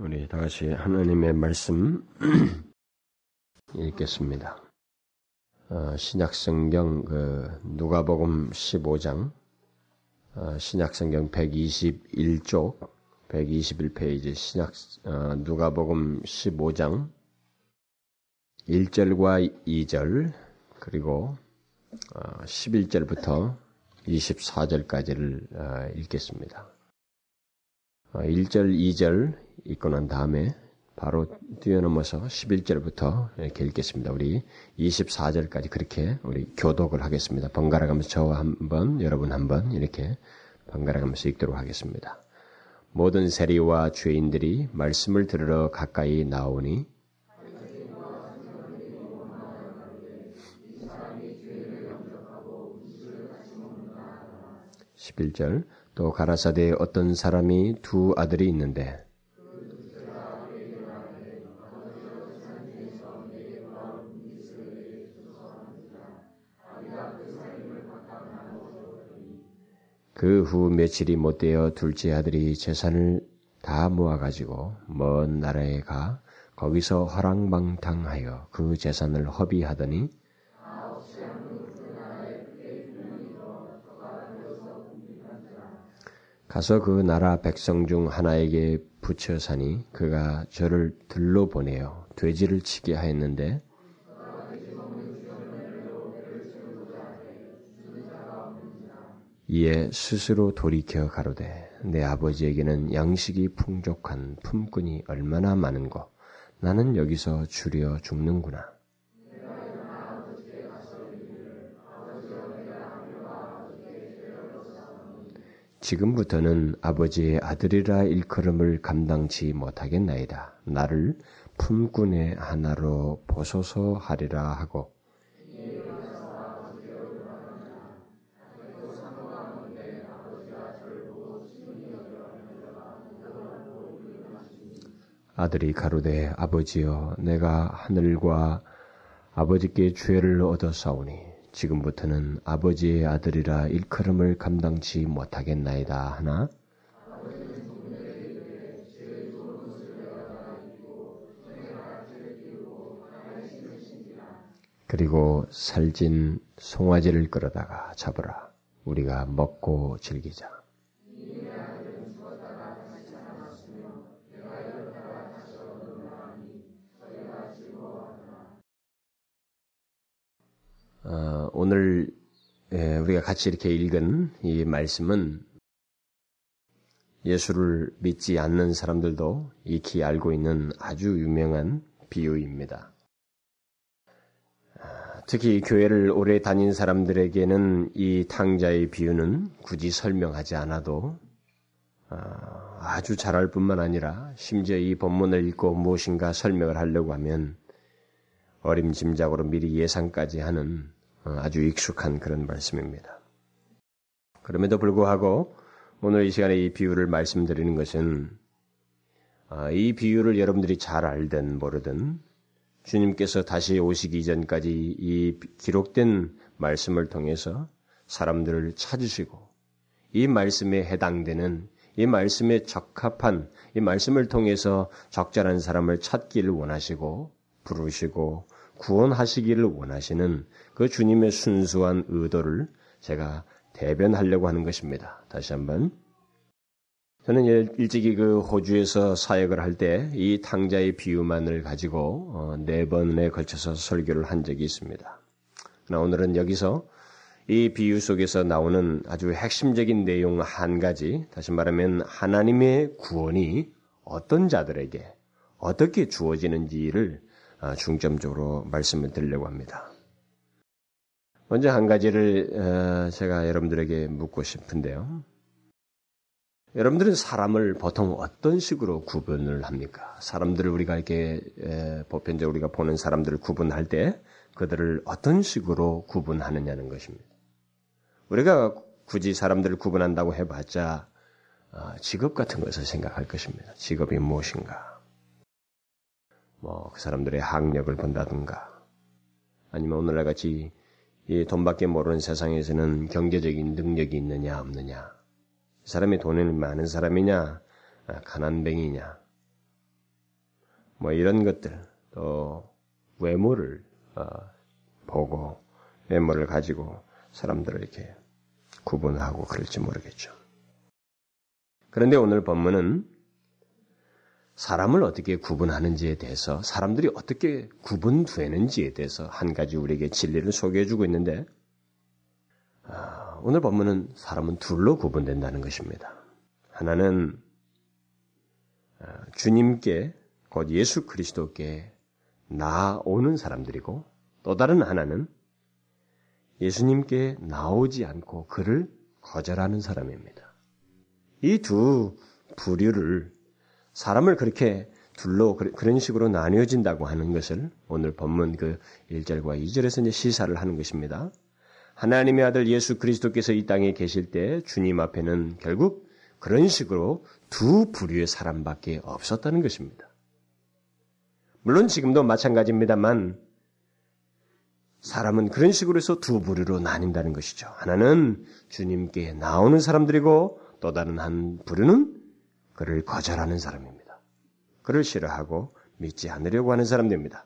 우리 다 같이 하나님의 말씀 읽겠습니다. 어, 신약성경 그 누가복음 15장 어, 신약성경 121쪽 121페이지 신약 어, 누가복음 15장 1절과 2절 그리고 11절부터 24절까지를 읽겠습니다. 1절, 2절 읽고 난 다음에 바로 뛰어넘어서 11절부터 이렇게 읽겠습니다. 우리 24절까지 그렇게 우리 교독을 하겠습니다. 번갈아 가면서 저와 한 번, 여러분 한번 이렇게 번갈아 가면서 읽도록 하겠습니다. 모든 세리와 죄인들이 말씀을 들으러 가까이 나오니 11절 또 가라사대에 어떤 사람이 두 아들이 있는데 그 후 며칠이 못되어 둘째 아들이 재산을 다 모아가지고 먼 나라에 가 거기서 허랑방탕하여 그 재산을 허비하더니 가서 그 나라 백성 중 하나에게 붙여 사니 그가 저를 들로 보내어 돼지를 치게 하였는데 이에 스스로 돌이켜 가로되 내 아버지에게는 양식이 풍족한 품꾼이 얼마나 많은고 나는 여기서 줄여 죽는구나. 지금부터는 아버지의 아들이라 일컬음을 감당치 못하겠나이다. 나를 품꾼의 하나로 보소서 하리라 하고 아들이 가로되 아버지여 내가 하늘과 아버지께 죄를 얻어 싸우니 지금부터는 아버지의 아들이라 일컬음을 감당치 못하겠나이다 하나 그리고 살진 송아지를 끌어다가 잡으라 우리가 먹고 즐기자. 오늘 예, 우리가 같이 이렇게 읽은 이 말씀은 예수를 믿지 않는 사람들도 익히 알고 있는 아주 유명한 비유입니다. 아, 특히 교회를 오래 다닌 사람들에게는 이 탕자의 비유는 굳이 설명하지 않아도 아, 아주 잘할 뿐만 아니라 심지어 이 본문을 읽고 무엇인가 설명을 하려고 하면 어림짐작으로 미리 예상까지 하는 어, 아주 익숙한 그런 말씀입니다. 그럼에도 불구하고 오늘 이 시간에 이 비유를 말씀드리는 것은 아, 이 비유를 여러분들이 잘 알든 모르든 주님께서 다시 오시기 전까지 이 기록된 말씀을 통해서 사람들을 찾으시고 이 말씀에 해당되는 이 말씀에 적합한 이 말씀을 통해서 적절한 사람을 찾기를 원하시고 부르시고 구원하시기를 원하시는 그 주님의 순수한 의도를 제가 대변하려고 하는 것입니다. 다시 한번. 저는 일찍이 그 호주에서 사역을 할 때 이 탕자의 비유만을 가지고 어, 네 번에 걸쳐서 설교를 한 적이 있습니다. 그러나 오늘은 여기서 이 비유 속에서 나오는 아주 핵심적인 내용 한 가지, 다시 말하면 하나님의 구원이 어떤 자들에게 어떻게 주어지는지를 아, 중점적으로 말씀을 드리려고 합니다. 먼저 한 가지를 어, 제가 여러분들에게 묻고 싶은데요. 여러분들은 사람을 보통 어떤 식으로 구분을 합니까? 사람들을 우리가 이렇게 보편적으로 우리가 보는 사람들을 구분할 때 그들을 어떤 식으로 구분하느냐는 것입니다. 우리가 굳이 사람들을 구분한다고 해봤자 어, 직업 같은 것을 생각할 것입니다. 직업이 무엇인가? 뭐 그 사람들의 학력을 본다든가 아니면 오늘날 같이 이 돈밖에 모르는 세상에서는 경제적인 능력이 있느냐 없느냐 사람이 돈이 많은 사람이냐 아, 가난뱅이냐 뭐 이런 것들 또 외모를 어, 보고 외모를 가지고 사람들을 이렇게 구분하고 그럴지 모르겠죠. 그런데 오늘 본문은 사람을 어떻게 구분하는지에 대해서 사람들이 어떻게 구분되는지에 대해서 한 가지 우리에게 진리를 소개해 주고 있는데 아, 오늘 본문은 사람은 둘로 구분된다는 것입니다. 하나는 아, 주님께 곧 예수 그리스도께 나오는 사람들이고 또 다른 하나는 예수님께 나오지 않고 그를 거절하는 사람입니다. 이 두 부류를 사람을 그렇게 둘로 그런 식으로 나뉘어진다고 하는 것을 오늘 본문 그 1절과 2절에서 이제 시사를 하는 것입니다. 하나님의 아들 예수 그리스도께서 이 땅에 계실 때 주님 앞에는 결국 그런 식으로 두 부류의 사람밖에 없었다는 것입니다. 물론 지금도 마찬가지입니다만 사람은 그런 식으로 해서 두 부류로 나뉜다는 것이죠. 하나는 주님께 나오는 사람들이고 또 다른 한 부류는 그를 거절하는 사람입니다. 그를 싫어하고 믿지 않으려고 하는 사람들입니다.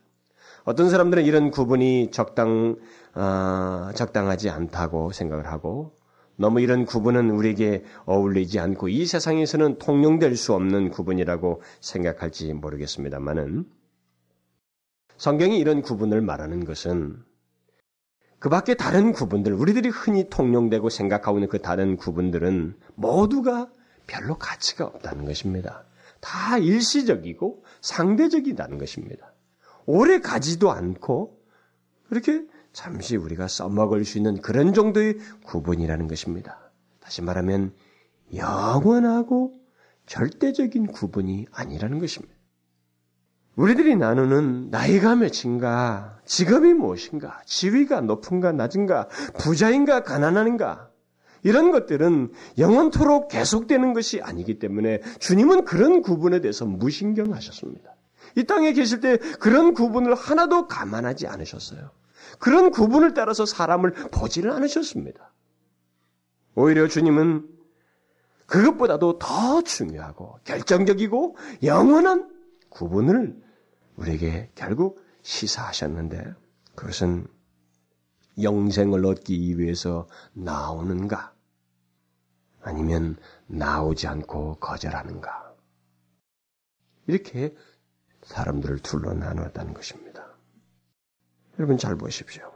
어떤 사람들은 이런 구분이 적당 어, 적당하지 않다고 생각을 하고 너무 이런 구분은 우리에게 어울리지 않고 이 세상에서는 통용될 수 없는 구분이라고 생각할지 모르겠습니다만은 성경이 이런 구분을 말하는 것은 그 밖에 다른 구분들, 우리들이 흔히 통용되고 생각하고 있는 그 다른 구분들은 모두가 별로 가치가 없다는 것입니다. 다 일시적이고 상대적이라는 것입니다. 오래 가지도 않고 그렇게 잠시 우리가 써먹을 수 있는 그런 정도의 구분이라는 것입니다. 다시 말하면 영원하고 절대적인 구분이 아니라는 것입니다. 우리들이 나누는 나이가 몇인가, 직업이 무엇인가, 지위가 높은가 낮은가, 부자인가 가난한가, 이런 것들은 영원토록 계속되는 것이 아니기 때문에 주님은 그런 구분에 대해서 무신경하셨습니다. 이 땅에 계실 때 그런 구분을 하나도 감안하지 않으셨어요. 그런 구분을 따라서 사람을 보지를 않으셨습니다. 오히려 주님은 그것보다도 더 중요하고 결정적이고 영원한 구분을 우리에게 결국 시사하셨는데 그것은 영생을 얻기 위해서 나오는가? 아니면 나오지 않고 거절하는가? 이렇게 사람들을 둘로 나누었다는 것입니다. 여러분 잘 보십시오.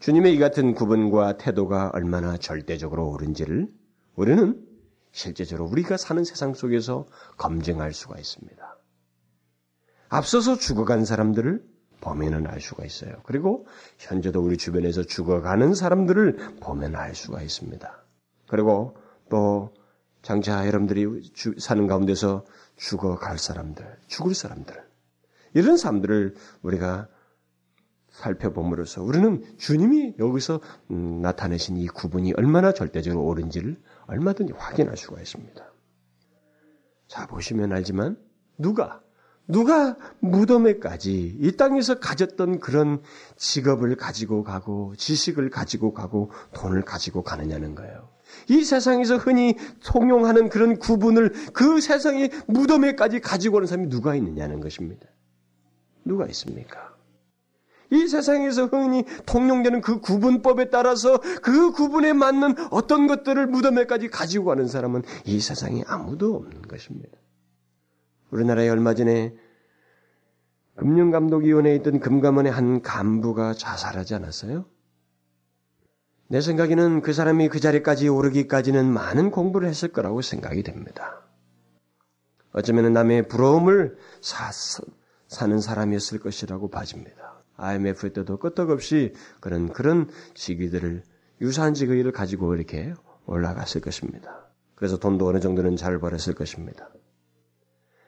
주님의 이 같은 구분과 태도가 얼마나 절대적으로 옳은지를 우리는 실제적으로 우리가 사는 세상 속에서 검증할 수가 있습니다. 앞서서 죽어간 사람들을 보면은 알 수가 있어요. 그리고 현재도 우리 주변에서 죽어가는 사람들을 보면 알 수가 있습니다. 그리고 또 장차 여러분들이 사는 가운데서 죽어갈 사람들, 죽을 사람들 이런 사람들을 우리가 살펴봄으로써 우리는 주님이 여기서 음, 나타내신 이 구분이 얼마나 절대적으로 옳은지를 얼마든지 확인할 수가 있습니다. 자 보시면 알지만 누가 누가 무덤에까지 이 땅에서 가졌던 그런 직업을 가지고 가고 지식을 가지고 가고 돈을 가지고 가느냐는 거예요. 이 세상에서 흔히 통용하는 그런 구분을 그 세상의 무덤에까지 가지고 오는 사람이 누가 있느냐는 것입니다. 누가 있습니까? 이 세상에서 흔히 통용되는 그 구분법에 따라서 그 구분에 맞는 어떤 것들을 무덤에까지 가지고 가는 사람은 이 세상에 아무도 없는 것입니다. 우리나라에 얼마 전에 금융감독위원회에 있던 금감원의 한 간부가 자살하지 않았어요? 내 생각에는 그 사람이 그 자리까지 오르기까지는 많은 공부를 했을 거라고 생각이 됩니다. 어쩌면 남의 부러움을 사, 사는 사람이었을 것이라고 봐집니다. IMF 때도 끄떡없이 그런, 그런 직위들을, 유사한 직위를 가지고 이렇게 올라갔을 것입니다. 그래서 돈도 어느 정도는 잘 벌었을 것입니다.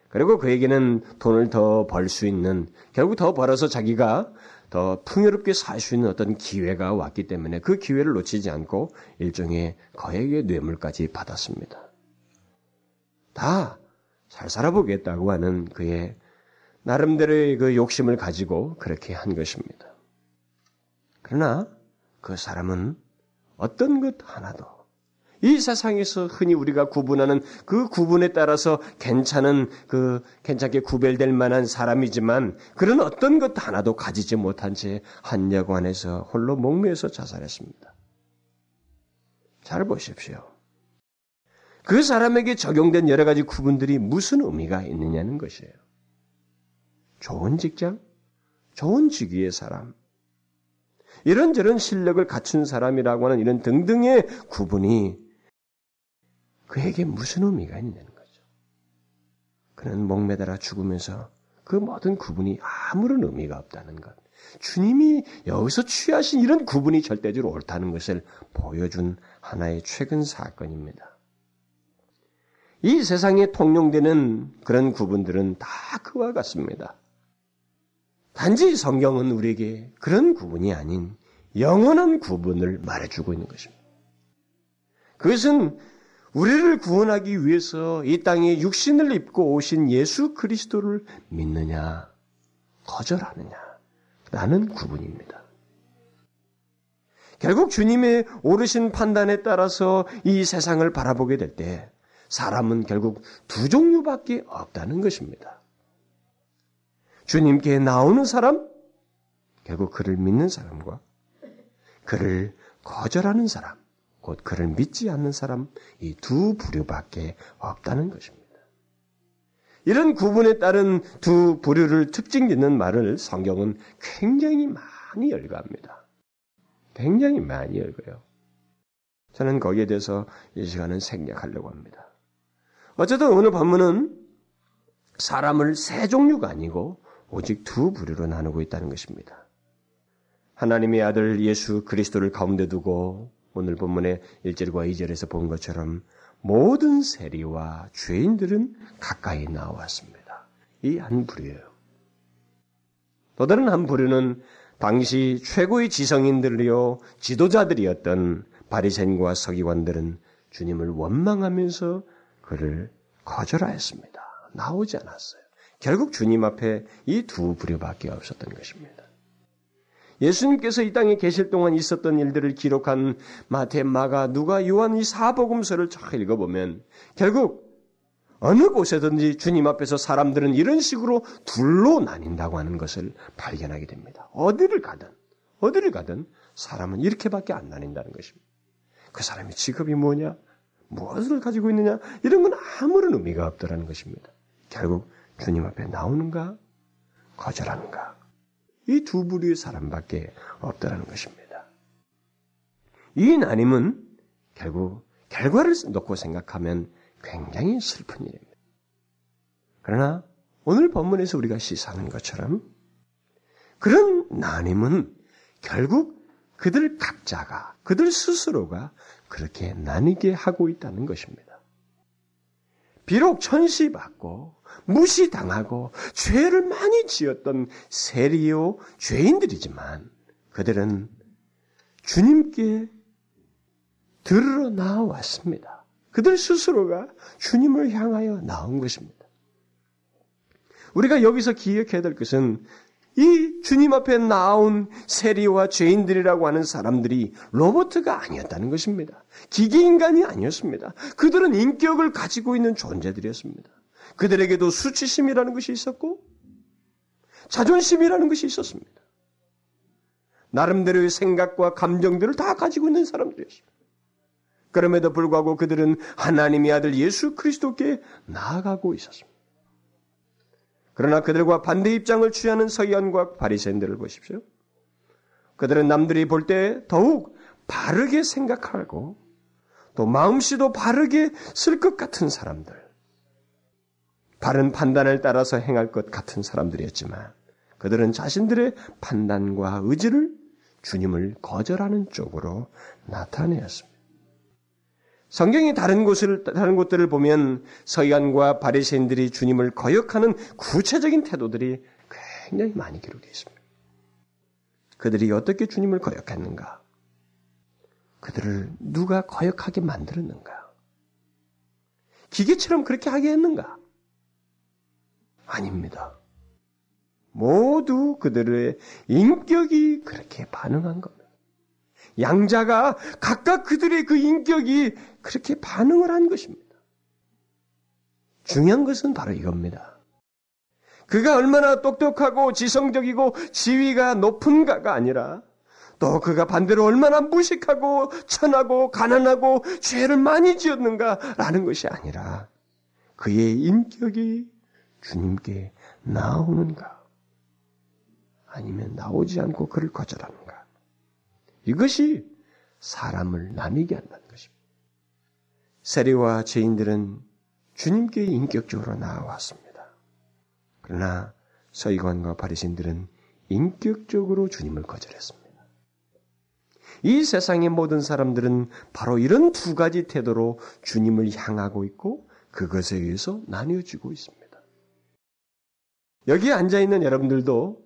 그리고 그에게는 돈을 더 벌 수 있는 결국 더 벌어서 자기가 더 풍요롭게 살 수 있는 어떤 기회가 왔기 때문에 그 기회를 놓치지 않고 일종의 거액의 뇌물까지 받았습니다. 다 잘 살아보겠다고 하는 그의 나름대로의 그 욕심을 가지고 그렇게 한 것입니다. 그러나 그 사람은 어떤 것 하나도 이 세상에서 흔히 우리가 구분하는 그 구분에 따라서 괜찮은 그 괜찮게 구별될 만한 사람이지만 그런 어떤 것 하나도 가지지 못한 채 한 여관에서 홀로 목매어서 자살했습니다. 잘 보십시오. 그 사람에게 적용된 여러 가지 구분들이 무슨 의미가 있느냐는 것이에요. 좋은 직장, 좋은 직위의 사람, 이런저런 실력을 갖춘 사람이라고 하는 이런 등등의 구분이 그에게 무슨 의미가 있냐는 거죠. 그는 목매달아 죽으면서 그 모든 구분이 아무런 의미가 없다는 것. 주님이 여기서 취하신 이런 구분이 절대적으로 옳다는 것을 보여준 하나의 최근 사건입니다. 이 세상에 통용되는 그런 구분들은 다 그와 같습니다. 단지 성경은 우리에게 그런 구분이 아닌 영원한 구분을 말해주고 있는 것입니다. 그것은 우리를 구원하기 위해서 이 땅에 육신을 입고 오신 예수 그리스도를 믿느냐, 거절하느냐, 라는 구분입니다. 결국 주님의 오르신 판단에 따라서 이 세상을 바라보게 될 때 사람은 결국 두 종류밖에 없다는 것입니다. 주님께 나오는 사람, 결국 그를 믿는 사람과 그를 거절하는 사람, 곧 그를 믿지 않는 사람, 이 두 부류밖에 없다는 것입니다. 이런 구분에 따른 두 부류를 특징 짓는 말을 성경은 굉장히 많이 열거합니다. 굉장히 많이 열거요. 저는 거기에 대해서 이 시간은 생략하려고 합니다. 어쨌든 오늘 본문은 사람을 세 종류가 아니고 오직 두 부류로 나누고 있다는 것입니다. 하나님의 아들 예수 그리스도를 가운데 두고 오늘 본문의 1절과 2절에서 본 것처럼 모든 세리와 죄인들은 가까이 나왔습니다. 이 한 부류예요. 또 다른 한 부류는 당시 최고의 지성인들이요 지도자들이었던 바리새인과 서기관들은 주님을 원망하면서 그를 거절하였습니다. 나오지 않았어요. 결국 주님 앞에 이 두 부류밖에 없었던 것입니다. 예수님께서 이 땅에 계실 동안 있었던 일들을 기록한 마태, 마가, 누가, 요한 이 사복음서를 쫙 읽어보면 결국 어느 곳에든지 주님 앞에서 사람들은 이런 식으로 둘로 나뉜다고 하는 것을 발견하게 됩니다. 어디를 가든, 어디를 가든 사람은 이렇게밖에 안 나뉜다는 것입니다. 그 사람의 직업이 뭐냐, 무엇을 가지고 있느냐, 이런 건 아무런 의미가 없다는 것입니다. 결국 주님 앞에 나오는가 거절하는가 이 두 부류의 사람밖에 없다는 것입니다. 이 나님은 결국 결과를 놓고 생각하면 굉장히 슬픈 일입니다. 그러나 오늘 본문에서 우리가 시사하는 것처럼 그런 나님은 결국 그들 각자가 그들 스스로가 그렇게 나뉘게 하고 있다는 것입니다. 비록 천시받고 무시당하고 죄를 많이 지었던 세리요 죄인들이지만 그들은 주님께 들으러 나왔습니다. 그들 스스로가 주님을 향하여 나온 것입니다. 우리가 여기서 기억해야 될 것은 이 주님 앞에 나온 세리와 죄인들이라고 하는 사람들이 로버트가 아니었다는 것입니다. 기계인간이 아니었습니다. 그들은 인격을 가지고 있는 존재들이었습니다. 그들에게도 수치심이라는 것이 있었고 자존심이라는 것이 있었습니다. 나름대로의 생각과 감정들을 다 가지고 있는 사람들이었습니다. 그럼에도 불구하고 그들은 하나님의 아들 예수 그리스도께 나아가고 있었습니다. 그러나 그들과 반대 입장을 취하는 서기관과 바리새인들을 보십시오. 그들은 남들이 볼 때 더욱 바르게 생각하고 또 마음씨도 바르게 쓸 것 같은 사람들. 바른 판단을 따라서 행할 것 같은 사람들이었지만 그들은 자신들의 판단과 의지를 주님을 거절하는 쪽으로 나타내었습니다. 성경이 다른 곳을 다른 곳들을 보면 서기관과 바리새인들이 주님을 거역하는 구체적인 태도들이 굉장히 많이 기록되어 있습니다. 그들이 어떻게 주님을 거역했는가? 그들을 누가 거역하게 만들었는가? 기계처럼 그렇게 하게 했는가? 아닙니다. 모두 그들의 인격이 그렇게 반응한 겁니다. 양자가 각각 그들의 그 인격이 그렇게 반응을 한 것입니다. 중요한 것은 바로 이겁니다. 그가 얼마나 똑똑하고 지성적이고 지위가 높은가가 아니라 또 그가 반대로 얼마나 무식하고 천하고 가난하고 죄를 많이 지었는가라는 것이 아니라 그의 인격이 주님께 나오는가 아니면 나오지 않고 그를 거절하는가 이것이 사람을 나뉘게 한다는 것입니다. 세리와 죄인들은 주님께 인격적으로 나와왔습니다. 그러나 서기관과 바리신들은 인격적으로 주님을 거절했습니다. 이 세상의 모든 사람들은 바로 이런 두 가지 태도로 주님을 향하고 있고 그것에 의해서 나뉘어지고 있습니다. 여기 앉아 있는 여러분들도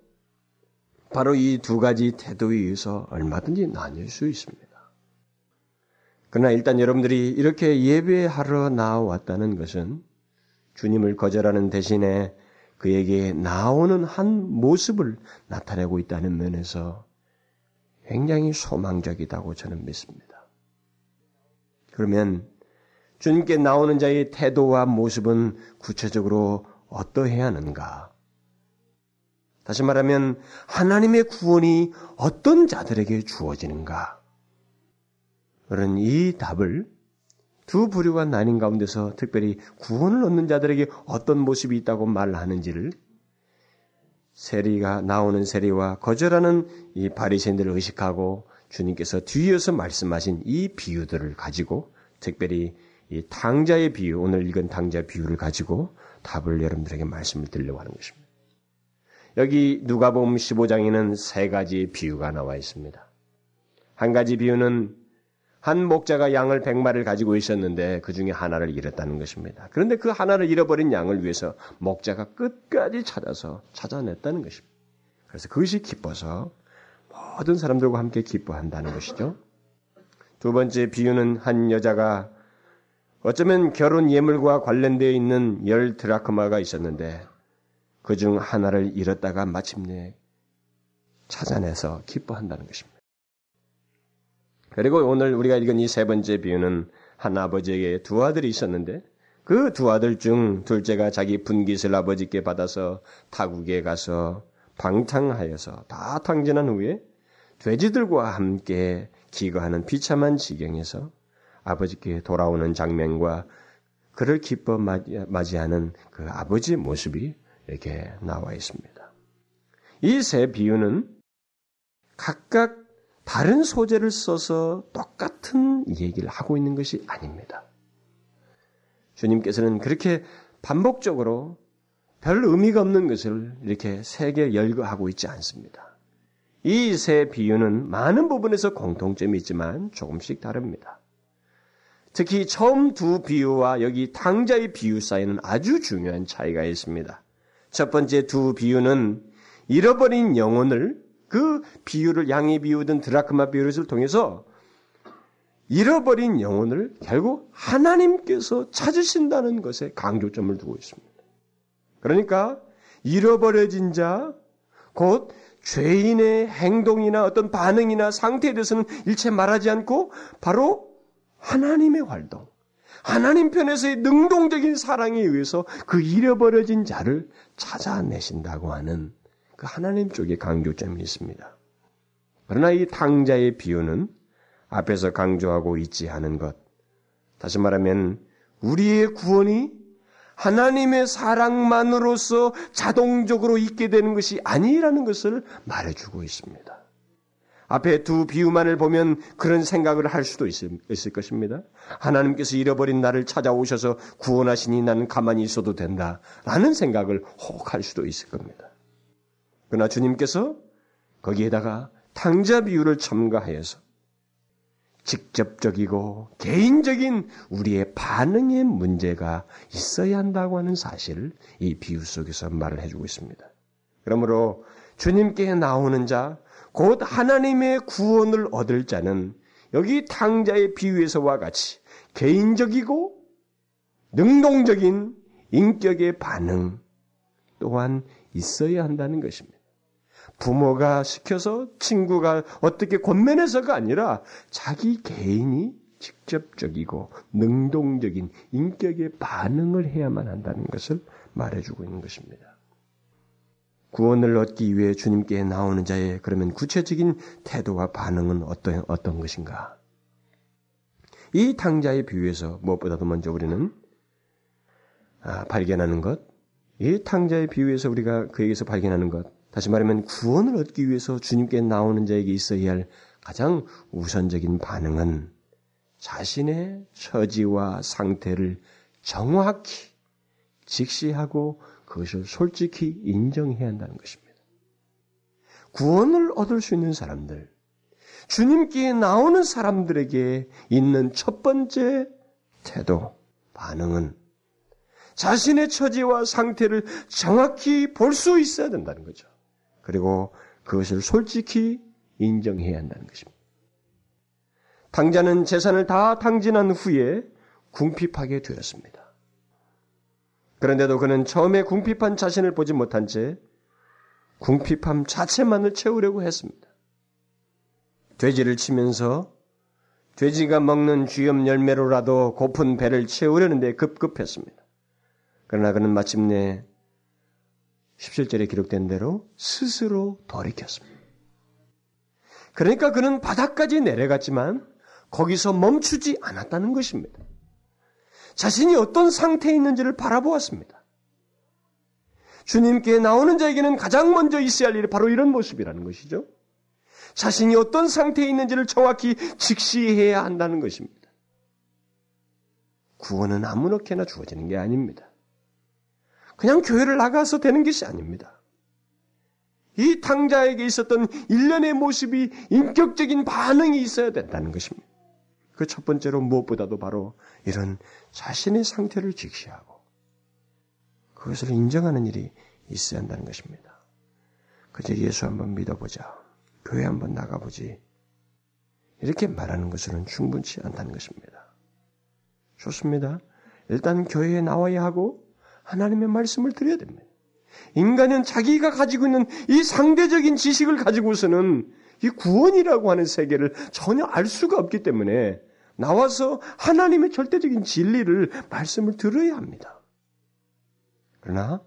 바로 이 두 가지 태도에 의해서 얼마든지 나뉠 수 있습니다. 그러나 일단 여러분들이 이렇게 예배하러 나왔다는 것은 주님을 거절하는 대신에 그에게 나오는 한 모습을 나타내고 있다는 면에서 굉장히 소망적이다고 저는 믿습니다. 그러면 주님께 나오는 자의 태도와 모습은 구체적으로 어떠해야 하는가? 다시 말하면 하나님의 구원이 어떤 자들에게 주어지는가? 그런 이 답을 두 부류가 나뉜 가운데서 특별히 구원을 얻는 자들에게 어떤 모습이 있다고 말하는지를 세리가 나오는 세리와 거절하는 이 바리새인들을 의식하고 주님께서 뒤에서 말씀하신 이 비유들을 가지고 특별히 이 당자의 비유 오늘 읽은 당자 비유를 가지고 답을 여러분들에게 말씀을 드리려고 하는 것입니다. 여기 누가복음 15장에는 세 가지 비유가 나와 있습니다. 한 가지 비유는 한 목자가 양을 백마를 가지고 있었는데 그 중에 하나를 잃었다는 것입니다. 그런데 그 하나를 잃어버린 양을 위해서 목자가 끝까지 찾아서 찾아냈다는 것입니다. 그래서 그것이 기뻐서 모든 사람들과 함께 기뻐한다는 것이죠. 두 번째 비유는 한 여자가 어쩌면 결혼 예물과 관련되어 있는 열 드라크마가 있었는데 그 중 하나를 잃었다가 마침내 찾아내서 기뻐한다는 것입니다. 그리고 오늘 우리가 읽은 이 세 번째 비유는 한 아버지에게 두 아들이 있었는데 그 두 아들 중 둘째가 자기 분깃을 아버지께 받아서 타국에 가서 방탕하여서 다 탕진한 후에 돼지들과 함께 기거하는 비참한 지경에서 아버지께 돌아오는 장면과 그를 기뻐 맞이하는 그 아버지의 모습이 이렇게 나와 있습니다. 이 세 비유는 각각 다른 소재를 써서 똑같은 얘기를 하고 있는 것이 아닙니다. 주님께서는 그렇게 반복적으로 별 의미가 없는 것을 이렇게 세게 열거하고 있지 않습니다. 이 세 비유는 많은 부분에서 공통점이 있지만 조금씩 다릅니다. 특히 처음 두 비유와 여기 당자의 비유 사이에는 아주 중요한 차이가 있습니다. 첫 번째 두 비유는 잃어버린 영혼을 그 비유를 양이 비유든 드라크마 비유를 통해서 잃어버린 영혼을 결국 하나님께서 찾으신다는 것에 강조점을 두고 있습니다. 그러니까 잃어버려진 자, 곧 죄인의 행동이나 어떤 반응이나 상태에 대해서는 일체 말하지 않고 바로 하나님의 활동, 하나님 편에서의 능동적인 사랑에 의해서 그 잃어버려진 자를 찾아내신다고 하는 그 하나님 쪽에 강조점이 있습니다. 그러나 이 탕자의 비유는 앞에서 강조하고 있지 않은 것. 다시 말하면 우리의 구원이 하나님의 사랑만으로서 자동적으로 있게 되는 것이 아니라는 것을 말해주고 있습니다. 앞에 두 비유만을 보면 그런 생각을 할 수도 있을, 있을 것입니다. 하나님께서 잃어버린 나를 찾아오셔서 구원하시니 나는 가만히 있어도 된다. 라는 생각을 혹 할 수도 있을 겁니다. 그러나 주님께서 거기에다가 탕자 비유를 첨가하여서 직접적이고 개인적인 우리의 반응의 문제가 있어야 한다고 하는 사실을 이 비유 속에서 말을 해주고 있습니다. 그러므로 주님께 나오는 자, 곧 하나님의 구원을 얻을 자는 여기 탕자의 비유에서와 같이 개인적이고 능동적인 인격의 반응 또한 있어야 한다는 것입니다. 부모가 시켜서 친구가 어떻게 권면해서가 아니라 자기 개인이 직접적이고 능동적인 인격의 반응을 해야만 한다는 것을 말해주고 있는 것입니다. 구원을 얻기 위해 주님께 나오는 자의 그러면 구체적인 태도와 반응은 어떤, 어떤 것인가? 이 탕자의 비유에서 무엇보다도 먼저 우리는 아, 발견하는 것, 이 탕자의 비유에서 우리가 그에게서 발견하는 것, 다시 말하면 구원을 얻기 위해서 주님께 나오는 자에게 있어야 할 가장 우선적인 반응은 자신의 처지와 상태를 정확히 직시하고 그것을 솔직히 인정해야 한다는 것입니다. 구원을 얻을 수 있는 사람들, 주님께 나오는 사람들에게 있는 첫 번째 태도, 반응은 자신의 처지와 상태를 정확히 볼 수 있어야 된다는 거죠. 그리고 그것을 솔직히 인정해야 한다는 것입니다. 당자는 재산을 다 탕진한 후에 궁핍하게 되었습니다. 그런데도 그는 처음에 궁핍한 자신을 보지 못한 채 궁핍함 자체만을 채우려고 했습니다. 돼지를 치면서 돼지가 먹는 쥐염 열매로라도 고픈 배를 채우려는데 급급했습니다. 그러나 그는 마침내 17절에 기록된 대로 스스로 돌이켰습니다. 그러니까 그는 바닥까지 내려갔지만 거기서 멈추지 않았다는 것입니다. 자신이 어떤 상태에 있는지를 바라보았습니다. 주님께 나오는 자에게는 가장 먼저 있어야 할 일이 바로 이런 모습이라는 것이죠. 자신이 어떤 상태에 있는지를 정확히 직시해야 한다는 것입니다. 구원은 아무렇게나 주어지는 게 아닙니다. 그냥 교회를 나가서 되는 것이 아닙니다. 이 탕자에게 있었던 일련의 모습이 인격적인 반응이 있어야 된다는 것입니다. 그 첫 번째로 무엇보다도 바로 이런 자신의 상태를 직시하고 그것을 인정하는 일이 있어야 한다는 것입니다. 그저 예수 한번 믿어보자. 교회 한번 나가보지. 이렇게 말하는 것으로는 충분치 않다는 것입니다. 좋습니다. 일단 교회에 나와야 하고 하나님의 말씀을 드려야 됩니다. 인간은 자기가 가지고 있는 이 상대적인 지식을 가지고서는 이 구원이라고 하는 세계를 전혀 알 수가 없기 때문에 나와서 하나님의 절대적인 진리를 말씀을 들어야 합니다. 그러나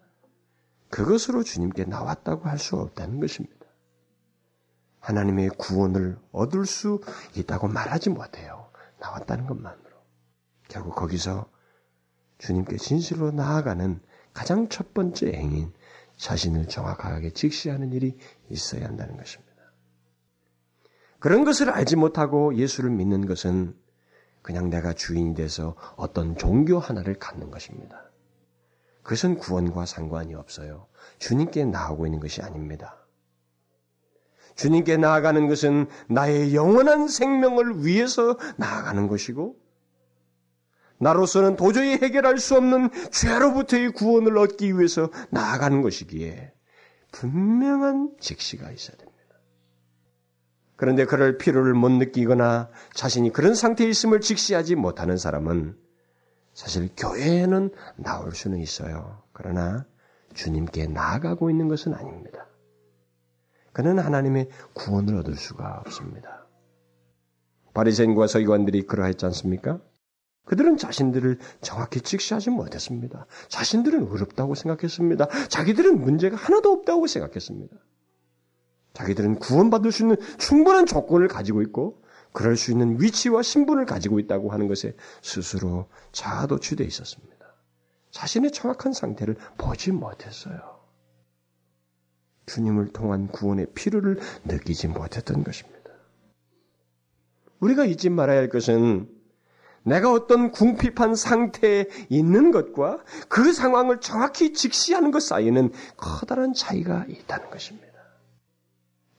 그것으로 주님께 나왔다고 할 수 없다는 것입니다. 하나님의 구원을 얻을 수 있다고 말하지 못해요. 나왔다는 것만으로. 결국 거기서 주님께 진실로 나아가는 가장 첫 번째 행인, 자신을 정확하게 직시하는 일이 있어야 한다는 것입니다. 그런 것을 알지 못하고 예수를 믿는 것은 그냥 내가 주인이 돼서 어떤 종교 하나를 갖는 것입니다. 그것은 구원과 상관이 없어요. 주님께 나오고 있는 것이 아닙니다. 주님께 나아가는 것은 나의 영원한 생명을 위해서 나아가는 것이고, 나로서는 도저히 해결할 수 없는 죄로부터의 구원을 얻기 위해서 나아가는 것이기에 분명한 직시가 있어야 됩니다. 그런데 그럴 필요를 못 느끼거나 자신이 그런 상태에 있음을 직시하지 못하는 사람은 사실 교회에는 나올 수는 있어요. 그러나 주님께 나아가고 있는 것은 아닙니다. 그는 하나님의 구원을 얻을 수가 없습니다. 바리새인과 서기관들이 그러했지 않습니까? 그들은 자신들을 정확히 직시하지 못했습니다. 자신들은 어렵다고 생각했습니다. 자기들은 문제가 하나도 없다고 생각했습니다. 자기들은 구원받을 수 있는 충분한 조건을 가지고 있고 그럴 수 있는 위치와 신분을 가지고 있다고 하는 것에 스스로 자아도취되어 있었습니다. 자신의 정확한 상태를 보지 못했어요. 주님을 통한 구원의 필요를 느끼지 못했던 것입니다. 우리가 잊지 말아야 할 것은 내가 어떤 궁핍한 상태에 있는 것과 그 상황을 정확히 직시하는 것 사이에는 커다란 차이가 있다는 것입니다.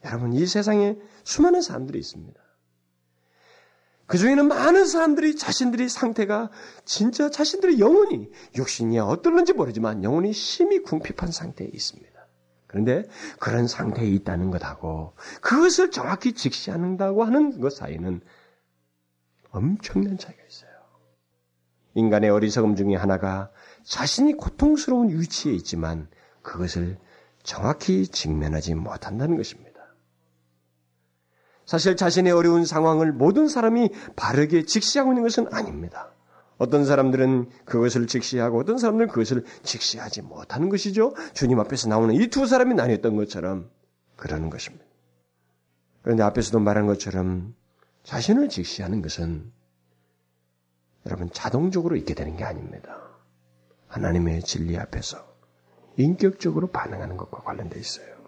여러분, 이 세상에 수많은 사람들이 있습니다. 그 중에는 많은 사람들이 자신들의 상태가 진짜 자신들의 영혼이 육신이 어떨는지 모르지만 영혼이 심히 궁핍한 상태에 있습니다. 그런데 그런 상태에 있다는 것하고 그것을 정확히 직시한다고 하는 것 사이는 엄청난 차이가 있어요. 인간의 어리석음 중에 하나가 자신이 고통스러운 위치에 있지만 그것을 정확히 직면하지 못한다는 것입니다. 사실 자신의 어려운 상황을 모든 사람이 바르게 직시하고 있는 것은 아닙니다. 어떤 사람들은 그것을 직시하고 어떤 사람들은 그것을 직시하지 못하는 것이죠. 주님 앞에서 나오는 이 두 사람이 나뉘었던 것처럼 그러는 것입니다. 그런데 앞에서도 말한 것처럼 자신을 직시하는 것은 여러분 자동적으로 있게 되는 게 아닙니다. 하나님의 진리 앞에서 인격적으로 반응하는 것과 관련돼 있어요.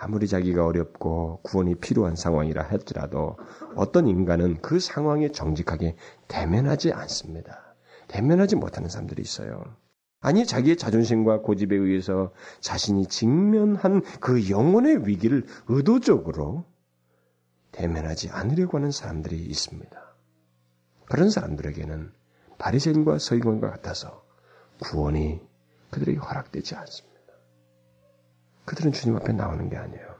아무리 자기가 어렵고 구원이 필요한 상황이라 할지라도 어떤 인간은 그 상황에 정직하게 대면하지 않습니다. 대면하지 못하는 사람들이 있어요. 아니 자기의 자존심과 고집에 의해서 자신이 직면한 그 영혼의 위기를 의도적으로 대면하지 않으려고 하는 사람들이 있습니다. 그런 사람들에게는 바리새인과 서기관과 같아서 구원이 그들에게 허락되지 않습니다. 그들은 주님 앞에 나오는 게 아니에요.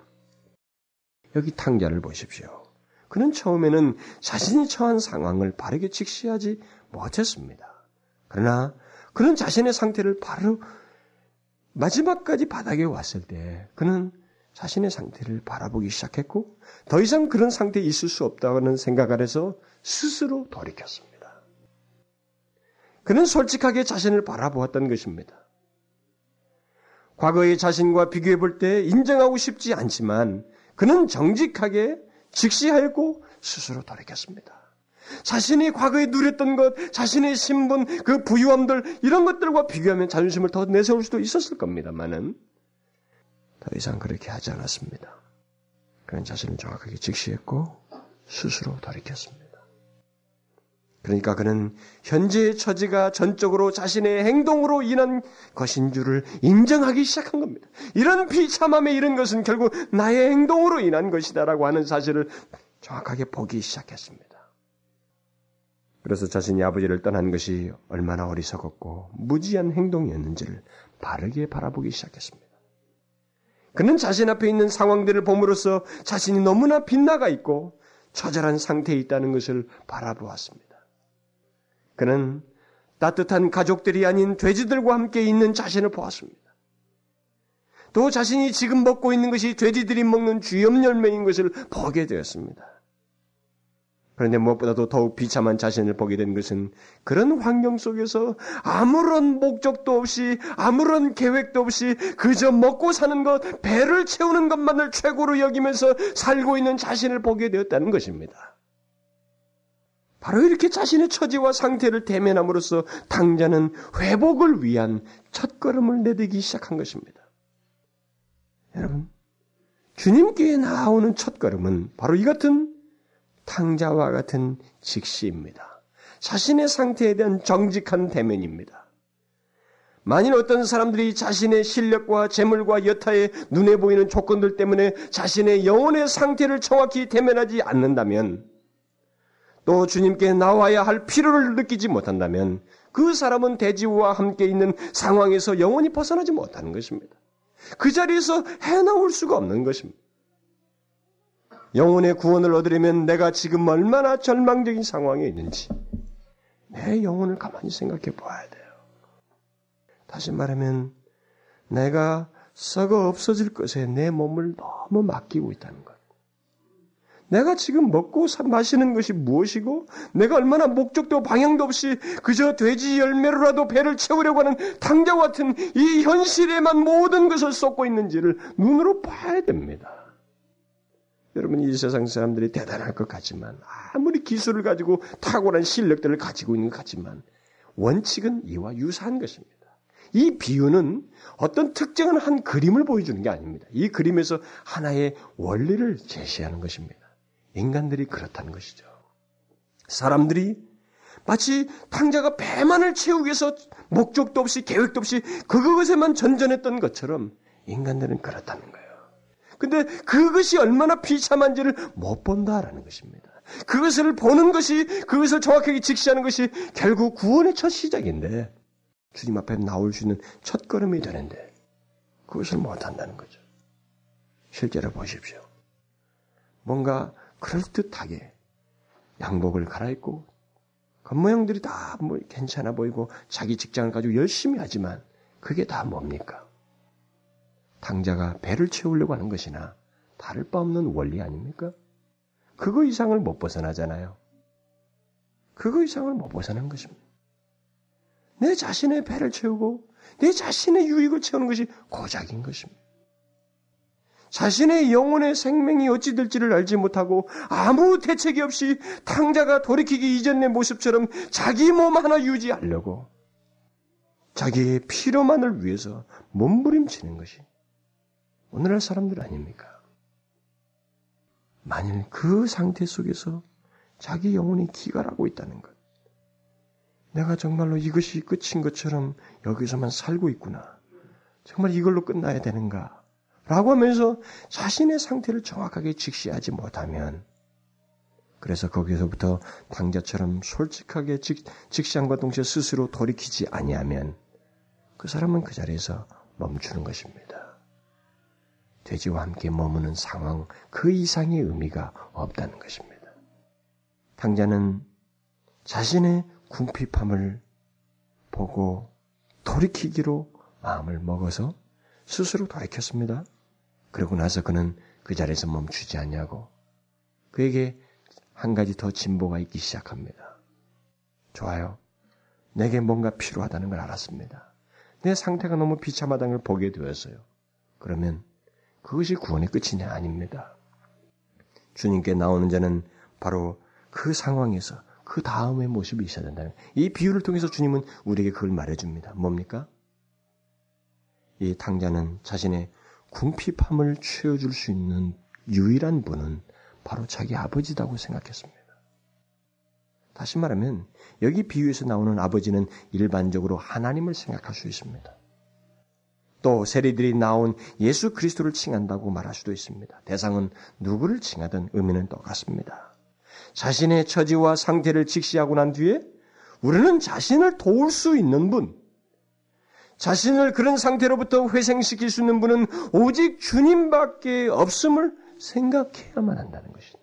여기 탕자를 보십시오. 그는 처음에는 자신이 처한 상황을 바르게 직시하지 못했습니다. 그러나 그는 자신의 상태를 바로 마지막까지 바닥에 왔을 때 그는 자신의 상태를 바라보기 시작했고 더 이상 그런 상태에 있을 수 없다는 생각 아래서 스스로 돌이켰습니다. 그는 솔직하게 자신을 바라보았던 것입니다. 과거의 자신과 비교해 볼 때 인정하고 싶지 않지만 그는 정직하게 직시하였고 스스로 돌이켰습니다. 자신이 과거에 누렸던 것, 자신의 신분, 그 부유함들 이런 것들과 비교하면 자존심을 더 내세울 수도 있었을 겁니다만은 더 이상 그렇게 하지 않았습니다. 그는 자신을 정확하게 직시했고 스스로 돌이켰습니다. 그러니까 그는 현재의 처지가 전적으로 자신의 행동으로 인한 것인 줄을 인정하기 시작한 겁니다. 이런 비참함에 이른 것은 결국 나의 행동으로 인한 것이다라고 하는 사실을 정확하게 보기 시작했습니다. 그래서 자신이 아버지를 떠난 것이 얼마나 어리석었고 무지한 행동이었는지를 바르게 바라보기 시작했습니다. 그는 자신 앞에 있는 상황들을 봄으로써 자신이 너무나 빗나가 있고 처절한 상태에 있다는 것을 바라보았습니다. 그는 따뜻한 가족들이 아닌 돼지들과 함께 있는 자신을 보았습니다. 또 자신이 지금 먹고 있는 것이 돼지들이 먹는 쥐염 열매인 것을 보게 되었습니다. 그런데 무엇보다도 더욱 비참한 자신을 보게 된 것은 그런 환경 속에서 아무런 목적도 없이 아무런 계획도 없이 그저 먹고 사는 것, 배를 채우는 것만을 최고로 여기면서 살고 있는 자신을 보게 되었다는 것입니다. 바로 이렇게 자신의 처지와 상태를 대면함으로써 당자는 회복을 위한 첫걸음을 내딛기 시작한 것입니다. 여러분, 주님께 나오는 첫걸음은 바로 이 같은 탕자와 같은 직시입니다. 자신의 상태에 대한 정직한 대면입니다. 만일 어떤 사람들이 자신의 실력과 재물과 여타의 눈에 보이는 조건들 때문에 자신의 영혼의 상태를 정확히 대면하지 않는다면 또 주님께 나와야 할 필요를 느끼지 못한다면 그 사람은 대지와 함께 있는 상황에서 영원히 벗어나지 못하는 것입니다. 그 자리에서 해나올 수가 없는 것입니다. 영혼의 구원을 얻으려면 내가 지금 얼마나 절망적인 상황에 있는지 내 영혼을 가만히 생각해 봐야 돼요. 다시 말하면 내가 썩어 없어질 것에 내 몸을 너무 맡기고 있다는 것. 내가 지금 먹고 마시는 것이 무엇이고 내가 얼마나 목적도 방향도 없이 그저 돼지 열매로라도 배를 채우려고 하는 당자와 같은 이 현실에만 모든 것을 쏟고 있는지를 눈으로 봐야 됩니다. 여러분 이 세상 사람들이 대단할 것 같지만 아무리 기술을 가지고 탁월한 실력들을 가지고 있는 것 같지만 원칙은 이와 유사한 것입니다. 이 비유는 어떤 특정한 한 그림을 보여주는 게 아닙니다. 이 그림에서 하나의 원리를 제시하는 것입니다. 인간들이 그렇다는 것이죠. 사람들이 마치 탕자가 배만을 채우기 위해서 목적도 없이 계획도 없이 그것에만 전전했던 것처럼 인간들은 그렇다는 거예요. 근데 그것이 얼마나 비참한지를 못 본다라는 것입니다. 그것을 보는 것이 그것을 정확하게 직시하는 것이 결국 구원의 첫 시작인데 주님 앞에 나올 수 있는 첫 걸음이 되는데 그것을 못 한다는 거죠. 실제로 보십시오. 뭔가 그럴듯하게 양복을 갈아입고 겉모양들이 다 뭐 괜찮아 보이고 자기 직장을 가지고 열심히 하지만 그게 다 뭡니까? 탕자가 배를 채우려고 하는 것이나 다를 바 없는 원리 아닙니까? 그거 이상을 못 벗어나잖아요. 그거 이상을 못 벗어난 것입니다. 내 자신의 배를 채우고 내 자신의 유익을 채우는 것이 고작인 것입니다. 자신의 영혼의 생명이 어찌 될지를 알지 못하고 아무 대책이 없이 탕자가 돌이키기 이전의 모습처럼 자기 몸 하나 유지하려고 자기의 피로만을 위해서 몸부림치는 것이 오늘날 사람들 아닙니까? 만일 그 상태 속에서 자기 영혼이 기갈하고 있다는 것. 내가 정말로 이것이 끝인 것처럼 여기서만 살고 있구나. 정말 이걸로 끝나야 되는가? 라고 하면서 자신의 상태를 정확하게 직시하지 못하면 그래서 거기서부터 당자처럼 솔직하게 직, 직시함과 동시에 스스로 돌이키지 아니하면 그 사람은 그 자리에서 멈추는 것입니다. 돼지와 함께 머무는 상황 그 이상의 의미가 없다는 것입니다. 당자는 자신의 궁핍함을 보고 돌이키기로 마음을 먹어서 스스로 돌이켰습니다. 그러고 나서 그는 그 자리에서 멈추지 않냐고 그에게 한 가지 더 진보가 있기 시작합니다. 좋아요. 내게 뭔가 필요하다는 걸 알았습니다. 내 상태가 너무 비참하다는 걸 보게 되었어요. 그러면 그것이 구원의 끝이냐 아닙니다. 주님께 나오는 자는 바로 그 상황에서 그 다음의 모습이 있어야 된다는 이 비유를 통해서 주님은 우리에게 그걸 말해줍니다. 뭡니까? 이 탕자는 자신의 궁핍함을 채워줄 수 있는 유일한 분은 바로 자기 아버지라고 생각했습니다. 다시 말하면 여기 비유에서 나오는 아버지는 일반적으로 하나님을 생각할 수 있습니다. 또 세리들이 나온 예수 그리스도를 칭한다고 말할 수도 있습니다. 대상은 누구를 칭하든 의미는 똑같습니다. 자신의 처지와 상태를 직시하고 난 뒤에 우리는 자신을 도울 수 있는 분, 자신을 그런 상태로부터 회생시킬 수 있는 분은 오직 주님밖에 없음을 생각해야만 한다는 것입니다.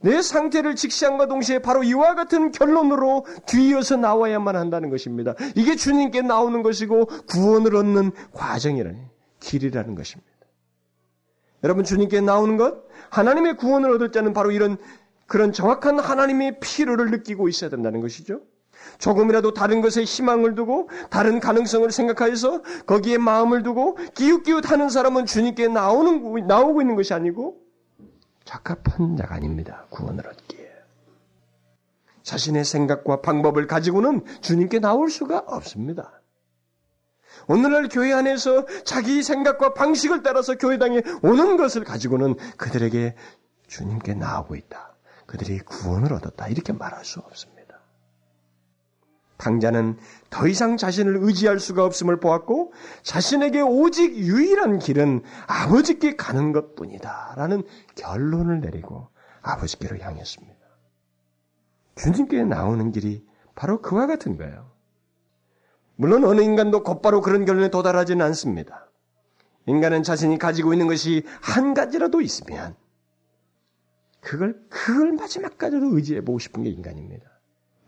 내 상태를 직시함과 동시에 바로 이와 같은 결론으로 뒤이어서 나와야만 한다는 것입니다. 이게 주님께 나오는 것이고 구원을 얻는 과정이라는 길이라는 것입니다. 여러분 주님께 나오는 것 하나님의 구원을 얻을 자는 바로 이런 그런 정확한 하나님의 필요를 느끼고 있어야 된다는 것이죠. 조금이라도 다른 것에 희망을 두고 다른 가능성을 생각하여서 거기에 마음을 두고 기웃기웃하는 사람은 주님께 나오는 나오고 있는 것이 아니고 적합한 자가 아닙니다. 구원을 얻기에 자신의 생각과 방법을 가지고는 주님께 나올 수가 없습니다. 오늘날 교회 안에서 자기 생각과 방식을 따라서 교회당에 오는 것을 가지고는 그들에게 주님께 나오고 있다. 그들이 구원을 얻었다. 이렇게 말할 수 없습니다. 당자는 더 이상 자신을 의지할 수가 없음을 보았고 자신에게 오직 유일한 길은 아버지께 가는 것 뿐이다. 라는 결론을 내리고 아버지께로 향했습니다. 주님께 나오는 길이 바로 그와 같은 거예요. 물론 어느 인간도 곧바로 그런 결론에 도달하지는 않습니다. 인간은 자신이 가지고 있는 것이 한 가지라도 있으면 그걸 그걸 마지막까지도 의지해 보고 싶은 게 인간입니다.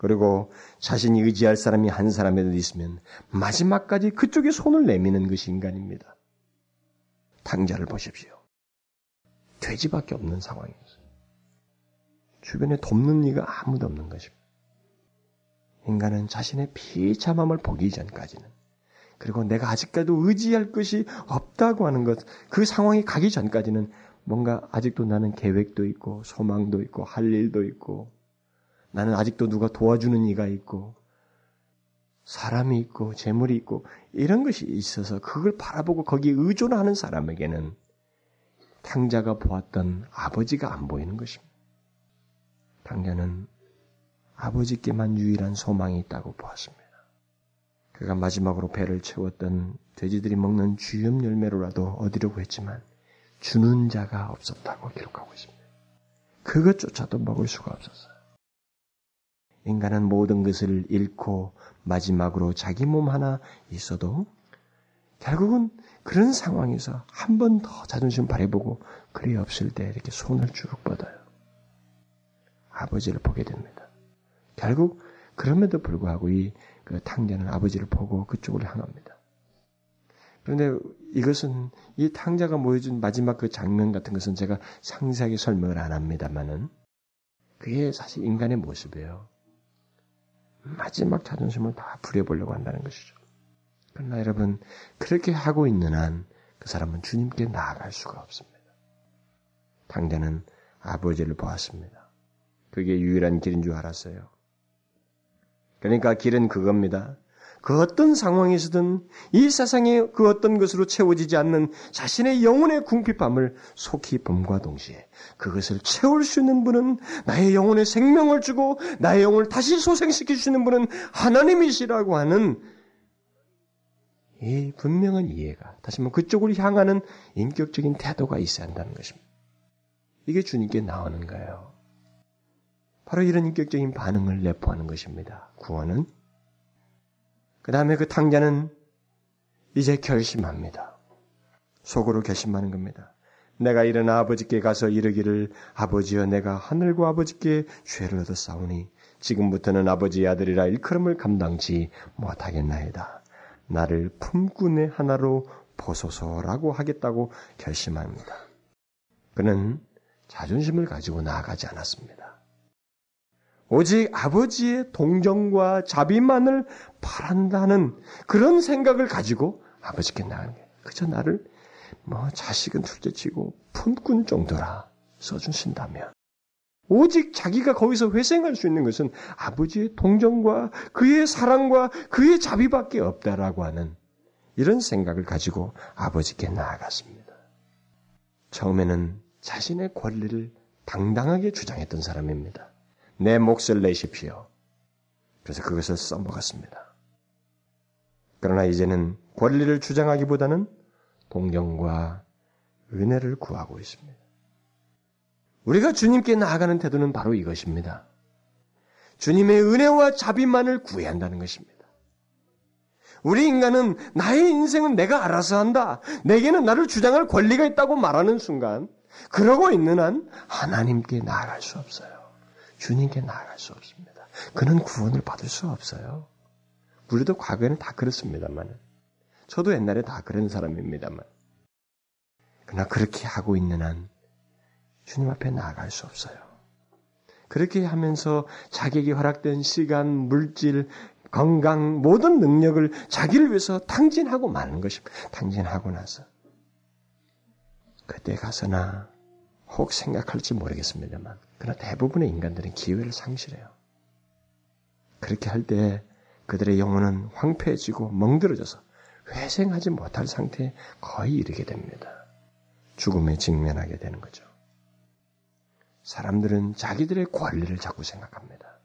그리고 자신이 의지할 사람이 한 사람이라도 있으면 마지막까지 그쪽에 손을 내미는 것이 인간입니다. 당자를 보십시오. 돼지밖에 없는 상황이었어요. 주변에 돕는 이가 아무도 없는 것입니다. 인간은 자신의 비참함을 보기 전까지는 그리고 내가 아직까지도 의지할 것이 없다고 하는 것, 그 상황이 가기 전까지는 뭔가 아직도 나는 계획도 있고 소망도 있고 할 일도 있고 나는 아직도 누가 도와주는 이가 있고 사람이 있고 재물이 있고 이런 것이 있어서 그걸 바라보고 거기에 의존하는 사람에게는 탕자가 보았던 아버지가 안 보이는 것입니다. 탕자는 아버지께만 유일한 소망이 있다고 보았습니다. 그가 마지막으로 배를 채웠던 돼지들이 먹는 주염 열매로라도 얻으려고 했지만 주는 자가 없었다고 기록하고 있습니다. 그것조차도 먹을 수가 없었어요. 인간은 모든 것을 잃고 마지막으로 자기 몸 하나 있어도 결국은 그런 상황에서 한 번 더 자존심 발휘보고 그리 없을 때 이렇게 손을 쭉 뻗어요. 아버지를 보게 됩니다. 결국 그럼에도 불구하고 이 그 탕자는 아버지를 보고 그쪽으로 향합니다. 그런데 이것은 이 탕자가 모여준 마지막 그 장면 같은 것은 제가 상세하게 설명을 안 합니다만은 그게 사실 인간의 모습이에요. 마지막 자존심을 다 부려보려고 한다는 것이죠. 그러나 여러분 그렇게 하고 있는 한 그 사람은 주님께 나아갈 수가 없습니다. 당자는 아버지를 보았습니다. 그게 유일한 길인 줄 알았어요. 그러니까 길은 그겁니다. 그 어떤 상황에서든 이 세상의 그 어떤 것으로 채워지지 않는 자신의 영혼의 궁핍함을 속히 범과 동시에 그것을 채울 수 있는 분은 나의 영혼의 생명을 주고 나의 영혼을 다시 소생시킬 수 있는 분은 하나님이시라고 하는 이 분명한 이해가 다시 한번 그쪽을 향하는 인격적인 태도가 있어야 한다는 것입니다. 이게 주님께 나오는 거예요. 바로 이런 인격적인 반응을 내포하는 것입니다. 구원은. 그 다음에 그 탕자는 이제 결심합니다. 속으로 결심하는 겁니다. 내가 일어나 아버지께 가서 이르기를 아버지여 내가 하늘과 아버지께 죄를 얻었사오니 지금부터는 아버지의 아들이라 일컬음을 감당치 못하겠나이다. 나를 품꾼의 하나로 보소서라고 하겠다고 결심합니다. 그는 자존심을 가지고 나아가지 않았습니다. 오직 아버지의 동정과 자비만을 바란다는 그런 생각을 가지고 아버지께 나가는 게 그저 나를 뭐 자식은 둘째치고 품꾼 정도라 써주신다면 오직 자기가 거기서 회생할 수 있는 것은 아버지의 동정과 그의 사랑과 그의 자비밖에 없다라고 하는 이런 생각을 가지고 아버지께 나아갔습니다. 처음에는 자신의 권리를 당당하게 주장했던 사람입니다. 내 몫을 내십시오. 그래서 그것을 써먹었습니다. 그러나 이제는 권리를 주장하기보다는 동정과 은혜를 구하고 있습니다. 우리가 주님께 나아가는 태도는 바로 이것입니다. 주님의 은혜와 자비만을 구해야 한다는 것입니다. 우리 인간은 나의 인생은 내가 알아서 한다. 내게는 나를 주장할 권리가 있다고 말하는 순간, 그러고 있는 한 하나님께 나아갈 수 없어요. 주님께 나아갈 수 없습니다. 그는 구원을 받을 수 없어요. 우리도 과거에는 다 그렇습니다만, 저도 옛날에 다 그런 사람입니다만, 그러나 그렇게 하고 있는 한 주님 앞에 나아갈 수 없어요. 그렇게 하면서 자기에게 허락된 시간, 물질, 건강, 모든 능력을 자기를 위해서 탕진하고 마는 것입니다. 탕진하고 나서. 그때 가서나 혹 생각할지 모르겠습니다만, 그러나 대부분의 인간들은 기회를 상실해요. 그렇게 할 때 그들의 영혼은 황폐해지고 멍들어져서 회생하지 못할 상태에 거의 이르게 됩니다. 죽음에 직면하게 되는 거죠. 사람들은 자기들의 권리를 자꾸 생각합니다.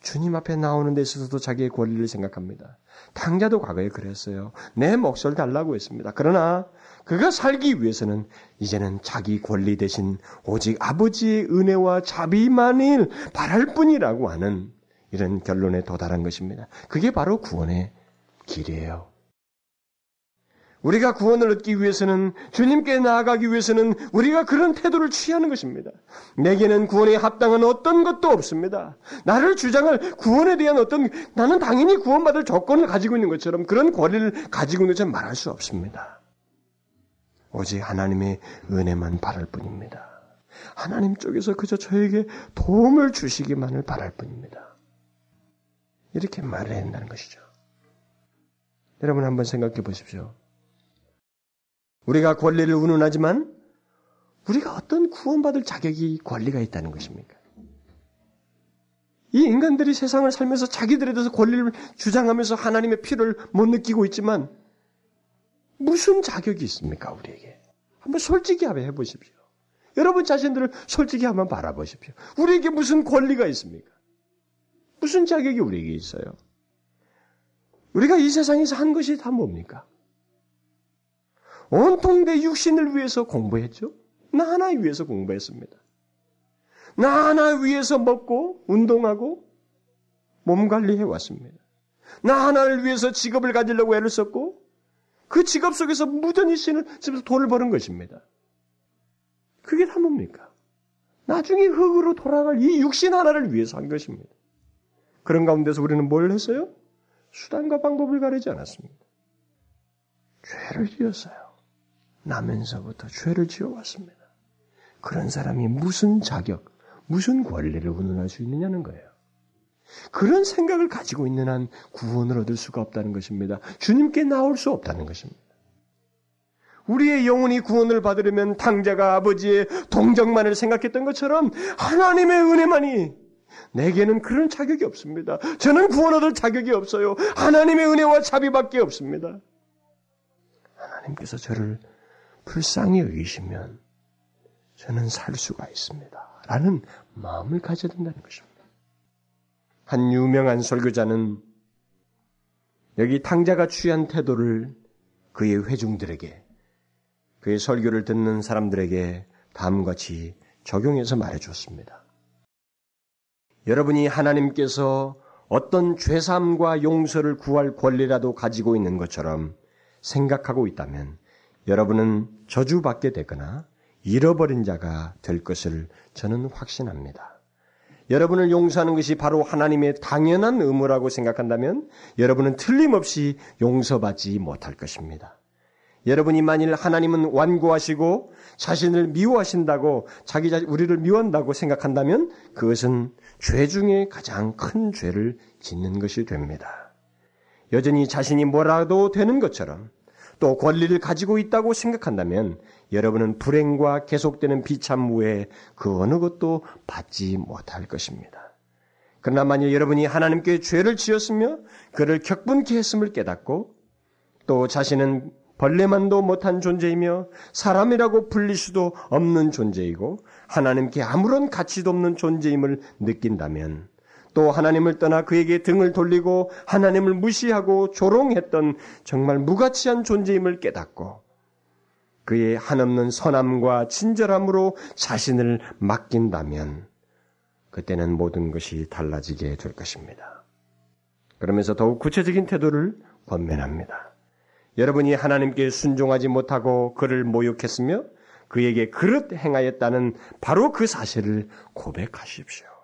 주님 앞에 나오는 데 있어서도 자기의 권리를 생각합니다. 당자도 과거에 그랬어요. 내 몫을 달라고 했습니다. 그러나 그가 살기 위해서는 이제는 자기 권리 대신 오직 아버지의 은혜와 자비만을 바랄 뿐이라고 하는 이런 결론에 도달한 것입니다. 그게 바로 구원의 길이에요. 우리가 구원을 얻기 위해서는 주님께 나아가기 위해서는 우리가 그런 태도를 취하는 것입니다. 내게는 구원에 합당한 어떤 것도 없습니다. 나를 주장할 구원에 대한 어떤 나는 당연히 구원받을 조건을 가지고 있는 것처럼 그런 권리를 가지고 있는 것처럼 말할 수 없습니다. 오직 하나님의 은혜만 바랄 뿐입니다. 하나님 쪽에서 그저 저에게 도움을 주시기만을 바랄 뿐입니다. 이렇게 말을 한다는 것이죠. 여러분 한번 생각해 보십시오. 우리가 권리를 운운하지만 우리가 어떤 구원받을 자격이 권리가 있다는 것입니까? 이 인간들이 세상을 살면서 자기들에 대해서 권리를 주장하면서 하나님의 피를 못 느끼고 있지만 무슨 자격이 있습니까, 우리에게? 한번 솔직히 한번 해보십시오. 여러분 자신들을 솔직히 한번 바라보십시오. 우리에게 무슨 권리가 있습니까? 무슨 자격이 우리에게 있어요? 우리가 이 세상에서 한 것이 다 뭡니까? 온통 내 육신을 위해서 공부했죠. 나 하나 위해서 공부했습니다. 나 하나 위해서 먹고 운동하고 몸 관리해 왔습니다. 나 하나를 위해서 직업을 가지려고 애를 썼고 그 직업 속에서 무전히 신을 집에서 돈을 버는 것입니다. 그게 다 뭡니까? 나중에 흙으로 돌아갈 이 육신 하나를 위해서 한 것입니다. 그런 가운데서 우리는 뭘 했어요? 수단과 방법을 가리지 않았습니다. 죄를 지었어요. 나면서부터 죄를 지어왔습니다. 그런 사람이 무슨 자격, 무슨 권리를 운운할 수 있느냐는 거예요. 그런 생각을 가지고 있는 한 구원을 얻을 수가 없다는 것입니다. 주님께 나올 수 없다는 것입니다. 우리의 영혼이 구원을 받으려면 당자가 아버지의 동정만을 생각했던 것처럼 하나님의 은혜만이 내게는 그런 자격이 없습니다. 저는 구원 얻을 자격이 없어요. 하나님의 은혜와 자비밖에 없습니다. 하나님께서 저를 불쌍히 여기시면 저는 살 수가 있습니다. 라는 마음을 가져야 된다는 것입니다. 한 유명한 설교자는 여기 탕자가 취한 태도를 그의 회중들에게 그의 설교를 듣는 사람들에게 다음과 같이 적용해서 말해 주었습니다. 여러분이 하나님께서 어떤 죄삼과 용서를 구할 권리라도 가지고 있는 것처럼 생각하고 있다면 여러분은 저주받게 되거나 잃어버린 자가 될 것을 저는 확신합니다. 여러분을 용서하는 것이 바로 하나님의 당연한 의무라고 생각한다면 여러분은 틀림없이 용서받지 못할 것입니다. 여러분이 만일 하나님은 완고하시고 자신을 미워하신다고 자기 자 우리를 미워한다고 생각한다면 그것은 죄 중에 가장 큰 죄를 짓는 것이 됩니다. 여전히 자신이 뭐라도 되는 것처럼 또 권리를 가지고 있다고 생각한다면 여러분은 불행과 계속되는 비참 후에 그 어느 것도 받지 못할 것입니다. 그러나 만일 여러분이 하나님께 죄를 지었으며 그를 격분케 했음을 깨닫고 또 자신은 벌레만도 못한 존재이며 사람이라고 불릴 수도 없는 존재이고 하나님께 아무런 가치도 없는 존재임을 느낀다면 또 하나님을 떠나 그에게 등을 돌리고 하나님을 무시하고 조롱했던 정말 무가치한 존재임을 깨닫고 그의 한없는 선함과 친절함으로 자신을 맡긴다면 그때는 모든 것이 달라지게 될 것입니다. 그러면서 더욱 구체적인 태도를 권면합니다. 여러분이 하나님께 순종하지 못하고 그를 모욕했으며 그에게 그릇 행하였다는 바로 그 사실을 고백하십시오.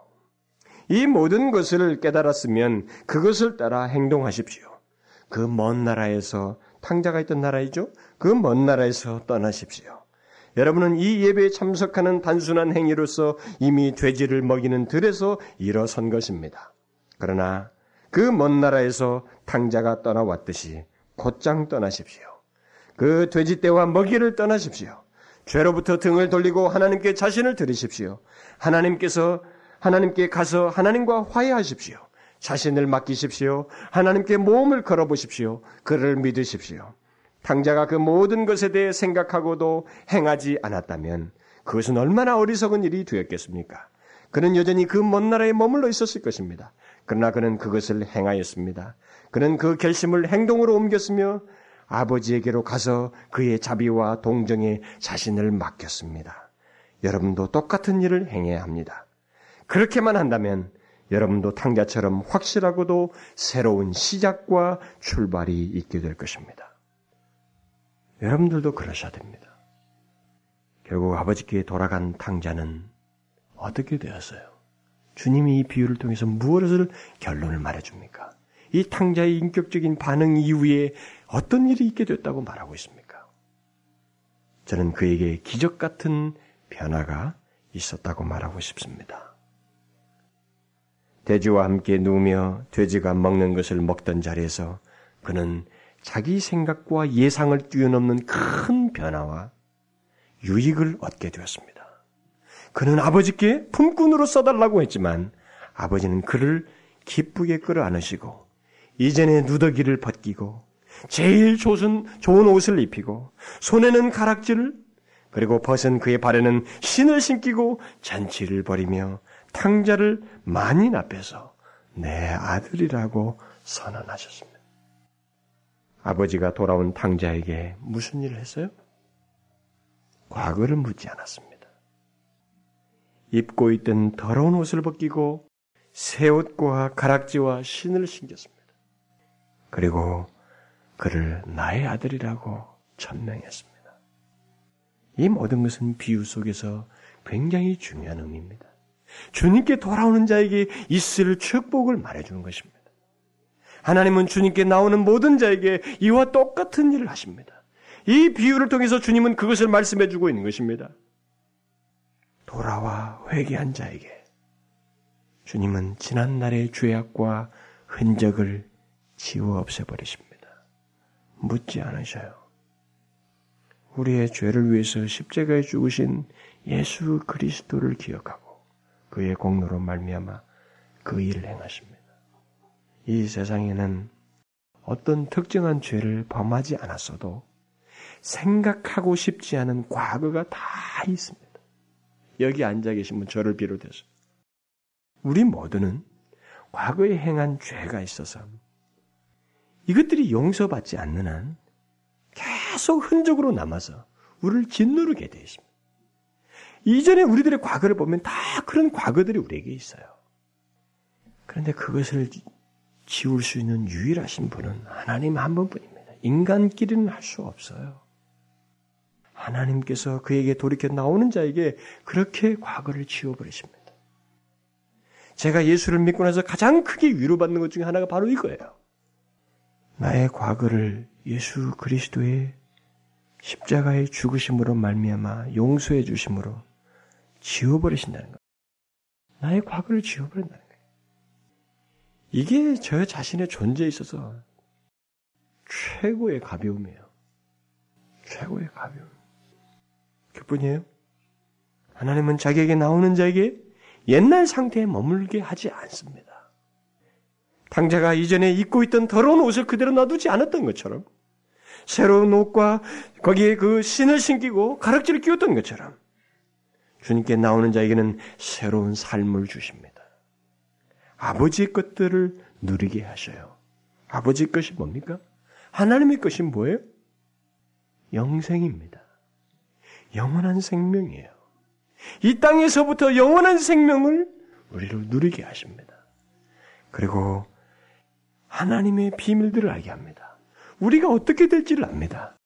이 모든 것을 깨달았으면 그것을 따라 행동하십시오. 그 먼 나라에서 탕자가 있던 나라이죠. 그 먼 나라에서 떠나십시오. 여러분은 이 예배에 참석하는 단순한 행위로서 이미 돼지를 먹이는 들에서 일어선 것입니다. 그러나 그 먼 나라에서 탕자가 떠나왔듯이 곧장 떠나십시오. 그 돼지떼와 먹이를 떠나십시오. 죄로부터 등을 돌리고 하나님께 자신을 들이십시오. 하나님께서 하나님께 가서 하나님과 화해하십시오. 자신을 맡기십시오. 하나님께 모험을 걸어보십시오. 그를 믿으십시오. 탕자가 그 모든 것에 대해 생각하고도 행하지 않았다면 그것은 얼마나 어리석은 일이 되었겠습니까? 그는 여전히 그 먼 나라에 머물러 있었을 것입니다. 그러나 그는 그것을 행하였습니다. 그는 그 결심을 행동으로 옮겼으며 아버지에게로 가서 그의 자비와 동정에 자신을 맡겼습니다. 여러분도 똑같은 일을 행해야 합니다. 그렇게만 한다면 여러분도 탕자처럼 확실하고도 새로운 시작과 출발이 있게 될 것입니다. 여러분들도 그러셔야 됩니다. 결국 아버지께 돌아간 탕자는 어떻게 되었어요? 주님이 이 비유를 통해서 무엇을 결론을 말해줍니까? 이 탕자의 인격적인 반응 이후에 어떤 일이 있게 됐다고 말하고 있습니까? 저는 그에게 기적 같은 변화가 있었다고 말하고 싶습니다. 돼지와 함께 누우며 돼지가 먹는 것을 먹던 자리에서 그는 자기 생각과 예상을 뛰어넘는 큰 변화와 유익을 얻게 되었습니다. 그는 아버지께 품꾼으로 써달라고 했지만 아버지는 그를 기쁘게 끌어안으시고 이전에 누더기를 벗기고 제일 좋은, 좋은 옷을 입히고 손에는 가락지를 그리고 벗은 그의 발에는 신을 신기고 잔치를 벌이며 탕자를 만인 앞에서 내 아들이라고 선언하셨습니다. 아버지가 돌아온 탕자에게 무슨 일을 했어요? 과거를 묻지 않았습니다. 입고 있던 더러운 옷을 벗기고 새 옷과 가락지와 신을 신겼습니다. 그리고 그를 나의 아들이라고 천명했습니다. 이 모든 것은 비유 속에서 굉장히 중요한 의미입니다. 주님께 돌아오는 자에게 있을 축복을 말해주는 것입니다. 하나님은 주님께 나오는 모든 자에게 이와 똑같은 일을 하십니다. 이 비유를 통해서 주님은 그것을 말씀해 주고 있는 것입니다. 돌아와 회개한 자에게 주님은 지난날의 죄악과 흔적을 지워 없애버리십니다. 묻지 않으셔요. 우리의 죄를 위해서 십자가에 죽으신 예수 그리스도를 기억하고 그의 공로로 말미암아 그 일을 행하십니다. 이 세상에는 어떤 특정한 죄를 범하지 않았어도 생각하고 싶지 않은 과거가 다 있습니다. 여기 앉아 계신 분 저를 비롯해서 우리 모두는 과거에 행한 죄가 있어서 이것들이 용서받지 않는 한 계속 흔적으로 남아서 우리를 짓누르게 되어 있습니다. 이전에 우리들의 과거를 보면 다 그런 과거들이 우리에게 있어요. 그런데 그것을 지울 수 있는 유일하신 분은 하나님 한 분뿐입니다. 인간끼리는 할 수 없어요. 하나님께서 그에게 돌이켜 나오는 자에게 그렇게 과거를 지워버리십니다. 제가 예수를 믿고 나서 가장 크게 위로받는 것 중에 하나가 바로 이거예요. 나의 과거를 예수 그리스도의 십자가의 죽으심으로 말미암아 용서해 주심으로 지워버리신다는 것. 나의 과거를 지워버린다는 거예요. 이게 저 자신의 존재에 있어서 최고의 가벼움이에요. 최고의 가벼움. 그뿐이에요. 하나님은 자기에게 나오는 자에게 옛날 상태에 머물게 하지 않습니다. 탕자가 이전에 입고 있던 더러운 옷을 그대로 놔두지 않았던 것처럼 새로운 옷과 거기에 그 신을 신기고 가락지를 끼웠던 것처럼 주님께 나오는 자에게는 새로운 삶을 주십니다. 아버지의 것들을 누리게 하셔요. 아버지 것이 뭡니까? 하나님의 것이 뭐예요? 영생입니다. 영원한 생명이에요. 이 땅에서부터 영원한 생명을 우리로 누리게 하십니다. 그리고 하나님의 비밀들을 알게 합니다. 우리가 어떻게 될지를 압니다.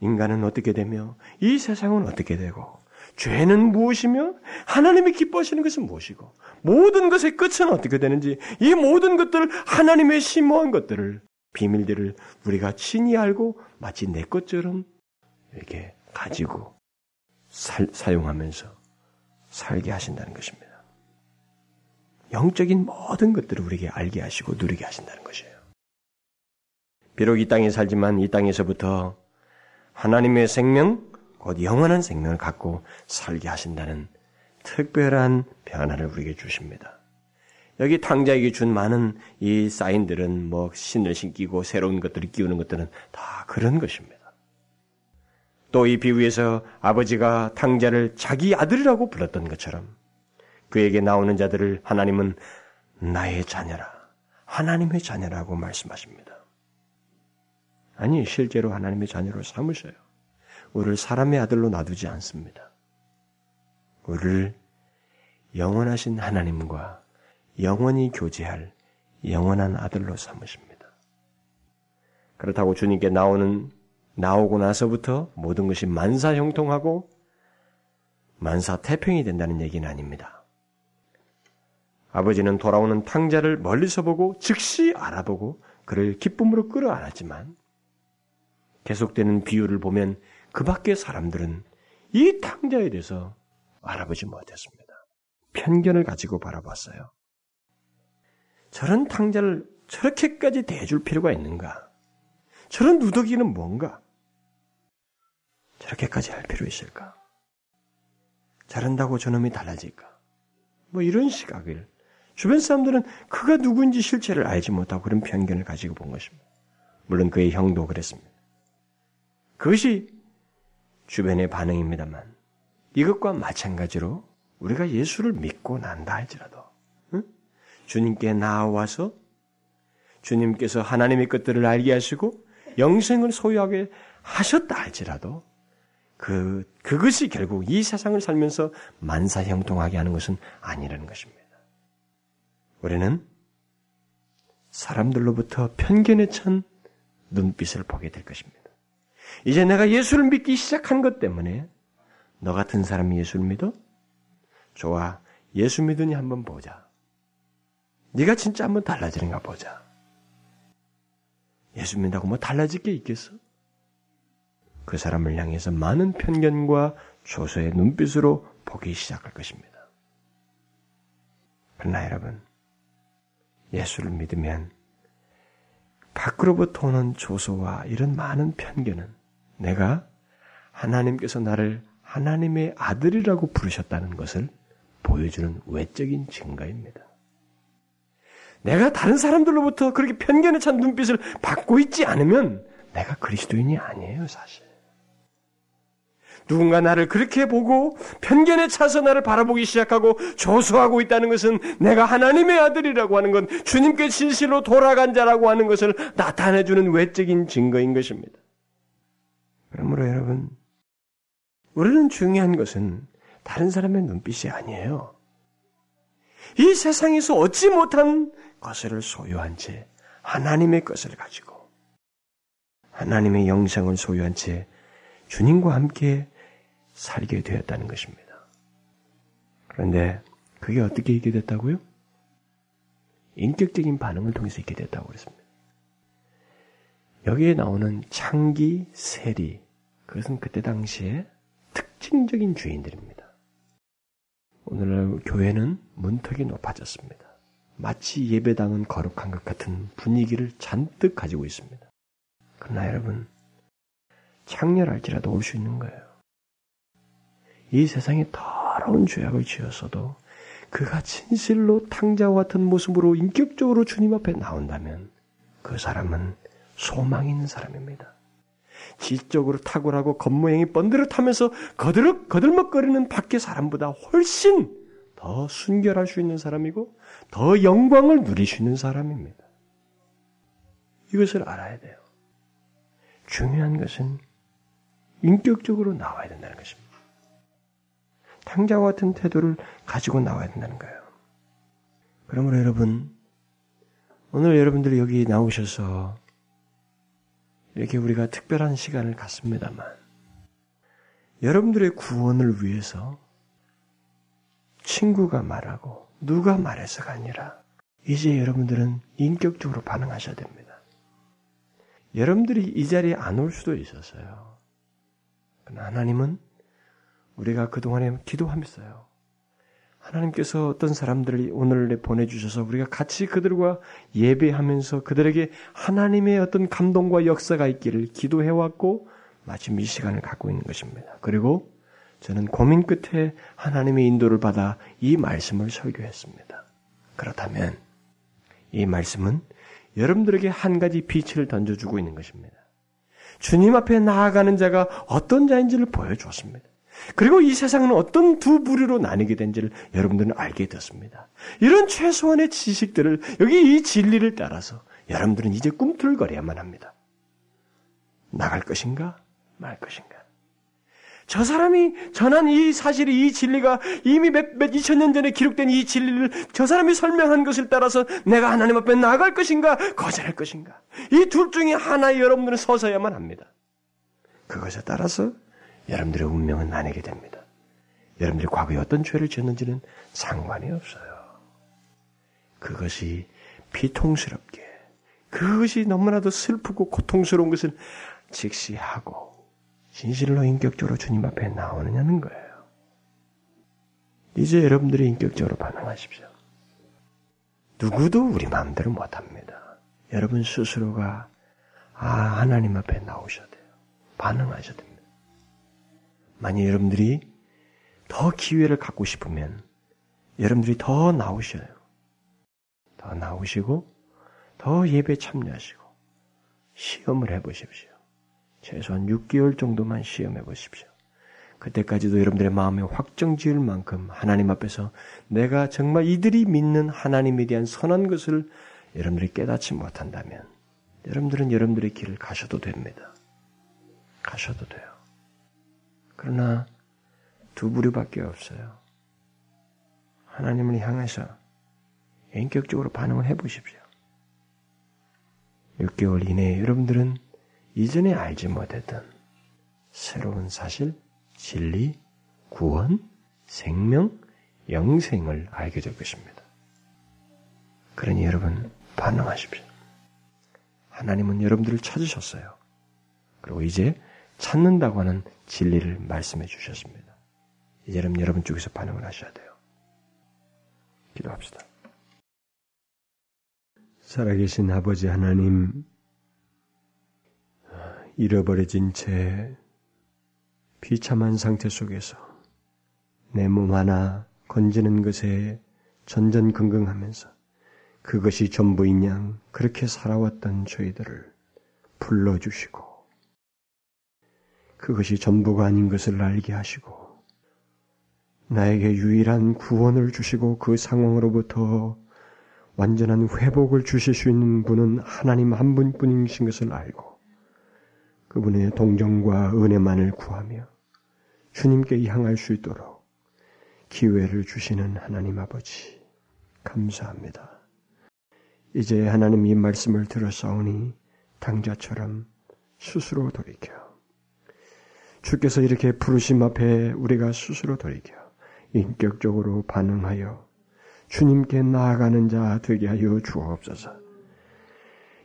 인간은 어떻게 되며 이 세상은 어떻게 되고 죄는 무엇이며 하나님이 기뻐하시는 것은 무엇이고 모든 것의 끝은 어떻게 되는지 이 모든 것들을 하나님의 심오한 것들을 비밀들을 우리가 친히 알고 마치 내 것처럼 이렇게 가지고 살, 사용하면서 살게 하신다는 것입니다. 영적인 모든 것들을 우리에게 알게 하시고 누리게 하신다는 것이에요. 비록 이 땅에 살지만 이 땅에서부터 하나님의 생명, 곧 영원한 생명을 갖고 살게 하신다는 특별한 변화를 우리에게 주십니다. 여기 탕자에게 준 많은 이 사인들은 뭐 신을 신기고 새로운 것들을 끼우는 것들은 다 그런 것입니다. 또 이 비유에서 아버지가 탕자를 자기 아들이라고 불렀던 것처럼 그에게 나오는 자들을 하나님은 나의 자녀라, 하나님의 자녀라고 말씀하십니다. 아니, 실제로 하나님의 자녀로 삼으셔요. 우리를 사람의 아들로 놔두지 않습니다. 우리를 영원하신 하나님과 영원히 교제할 영원한 아들로 삼으십니다. 그렇다고 주님께 나오는 나오고 나서부터 모든 것이 만사 형통하고 만사 태평이 된다는 얘기는 아닙니다. 아버지는 돌아오는 탕자를 멀리서 보고 즉시 알아보고 그를 기쁨으로 끌어안았지만 계속되는 비유를 보면 그 밖의 사람들은 이 탕자에 대해서 알아보지 못했습니다. 편견을 가지고 바라봤어요. 저런 탕자를 저렇게까지 대줄 필요가 있는가? 저런 누더기는 뭔가? 저렇게까지 할 필요 있을까? 잘한다고 저놈이 달라질까? 뭐 이런 시각을 주변 사람들은 그가 누구인지 실체를 알지 못하고 그런 편견을 가지고 본 것입니다. 물론 그의 형도 그랬습니다. 그것이 주변의 반응입니다만 이것과 마찬가지로 우리가 예수를 믿고 난다 할지라도 응? 주님께 나와서 주님께서 하나님의 것들을 알게 하시고 영생을 소유하게 하셨다 할지라도 그 그것이 결국 이 세상을 살면서 만사형통하게 하는 것은 아니라는 것입니다. 우리는 사람들로부터 편견에 찬 눈빛을 보게 될 것입니다. 이제 내가 예수를 믿기 시작한 것 때문에 너 같은 사람이 예수를 믿어? 좋아. 예수 믿으니 한번 보자. 네가 진짜 한번 달라지는가 보자. 예수 믿다고 뭐 달라질 게 있겠어? 그 사람을 향해서 많은 편견과 조소의 눈빛으로 보기 시작할 것입니다. 그러나 여러분, 예수를 믿으면 밖으로부터 오는 조소와 이런 많은 편견은 내가 하나님께서 나를 하나님의 아들이라고 부르셨다는 것을 보여주는 외적인 증거입니다. 내가 다른 사람들로부터 그렇게 편견에 찬 눈빛을 받고 있지 않으면 내가 그리스도인이 아니에요, 사실. 누군가 나를 그렇게 보고 편견에 차서 나를 바라보기 시작하고 조소하고 있다는 것은 내가 하나님의 아들이라고 하는 건 주님께 진실로 돌아간 자라고 하는 것을 나타내주는 외적인 증거인 것입니다. 그러므로 여러분, 우리는 중요한 것은 다른 사람의 눈빛이 아니에요. 이 세상에서 얻지 못한 것을 소유한 채 하나님의 것을 가지고 하나님의 영상을 소유한 채 주님과 함께 살게 되었다는 것입니다. 그런데 그게 어떻게 있게 됐다고요? 인격적인 반응을 통해서 있게 됐다고 그랬습니다. 여기에 나오는 창기, 세리, 그것은 그때 당시에 특징적인 주인들입니다. 오늘날 교회는 문턱이 높아졌습니다. 마치 예배당은 거룩한 것 같은 분위기를 잔뜩 가지고 있습니다. 그러나 여러분, 창렬할지라도 올 수 있는 거예요. 이 세상에 더러운 죄악을 지었어도 그가 진실로 탕자와 같은 모습으로 인격적으로 주님 앞에 나온다면 그 사람은 소망 있는 사람입니다. 지적으로 탁월하고 겉모양이 번드릇하면서 거드륵 거들먹거리는 밖의 사람보다 훨씬 더 순결할 수 있는 사람이고 더 영광을 누릴 수 있는 사람입니다. 이것을 알아야 돼요. 중요한 것은 인격적으로 나와야 된다는 것입니다. 탕자와 같은 태도를 가지고 나와야 된다는 거예요. 그러므로 여러분, 오늘 여러분들이 여기 나오셔서 이렇게 우리가 특별한 시간을 갖습니다만, 여러분들의 구원을 위해서 친구가 말하고 누가 말해서가 아니라 이제 여러분들은 인격적으로 반응하셔야 됩니다. 여러분들이 이 자리에 안 올 수도 있었어요. 하나님은 우리가 그동안에 기도하면서요. 하나님께서 어떤 사람들을 오늘 보내주셔서 우리가 같이 그들과 예배하면서 그들에게 하나님의 어떤 감동과 역사가 있기를 기도해왔고 마침 이 시간을 갖고 있는 것입니다. 그리고 저는 고민 끝에 하나님의 인도를 받아 이 말씀을 설교했습니다. 그렇다면 이 말씀은 여러분들에게 한 가지 빛을 던져주고 있는 것입니다. 주님 앞에 나아가는 자가 어떤 자인지를 보여주었습니다. 그리고 이 세상은 어떤 두 부류로 나뉘게 된지를 여러분들은 알게 되었습니다. 이런 최소한의 지식들을 여기 이 진리를 따라서 여러분들은 이제 꿈틀거려야만 합니다. 나갈 것인가 말 것인가. 저 사람이 전한 이 사실이 이 진리가 이미 몇, 몇 이천 년 전에 기록된 이 진리를 저 사람이 설명한 것을 따라서 내가 하나님 앞에 나갈 것인가 거절할 것인가. 이 둘 중에 하나에 여러분들은 서서야만 합니다. 그것에 따라서 여러분들의 운명은 나뉘게 됩니다. 여러분들이 과거에 어떤 죄를 지었는지는 상관이 없어요. 그것이 비통스럽게, 그것이 너무나도 슬프고 고통스러운 것을 직시하고, 진실로 인격적으로 주님 앞에 나오느냐는 거예요. 이제 여러분들이 인격적으로 반응하십시오. 누구도 우리 마음대로 못합니다. 여러분 스스로가 아 하나님 앞에 나오셔야 돼요. 반응하셔야 됩니다. 만약 여러분들이 더 기회를 갖고 싶으면 여러분들이 더 나오셔요. 더 나오시고 더 예배 참여하시고 시험을 해보십시오. 최소한 6개월 정도만 시험해 보십시오. 그때까지도 여러분들의 마음에 확정 지을 만큼 하나님 앞에서 내가 정말 이들이 믿는 하나님에 대한 선한 것을 여러분들이 깨닫지 못한다면 여러분들은 여러분들의 길을 가셔도 됩니다. 가셔도 돼요. 그러나 두 부류밖에 없어요. 하나님을 향해서 인격적으로 반응을 해보십시오. 6개월 이내에 여러분들은 이전에 알지 못했던 새로운 사실, 진리, 구원, 생명, 영생을 알게 될 것입니다. 그러니 여러분 반응하십시오. 하나님은 여러분들을 찾으셨어요. 그리고 이제 찾는다고 하는 진리를 말씀해 주셨습니다. 이제는 여러분 쪽에서 반응을 하셔야 돼요. 기도합시다. 살아계신 아버지 하나님, 잃어버려진 채 비참한 상태 속에서 내 몸 하나 건지는 것에 전전긍긍하면서 그것이 전부인 양 그렇게 살아왔던 저희들을 불러주시고 그것이 전부가 아닌 것을 알게 하시고 나에게 유일한 구원을 주시고 그 상황으로부터 완전한 회복을 주실 수 있는 분은 하나님 한 분뿐이신 것을 알고 그분의 동정과 은혜만을 구하며 주님께 향할 수 있도록 기회를 주시는 하나님 아버지 감사합니다. 이제 하나님 이 말씀을 들어싸우니 당자처럼 스스로 돌이켜 주께서 이렇게 부르심 앞에 우리가 스스로 돌이켜 인격적으로 반응하여 주님께 나아가는 자 되게 하여 주옵소서.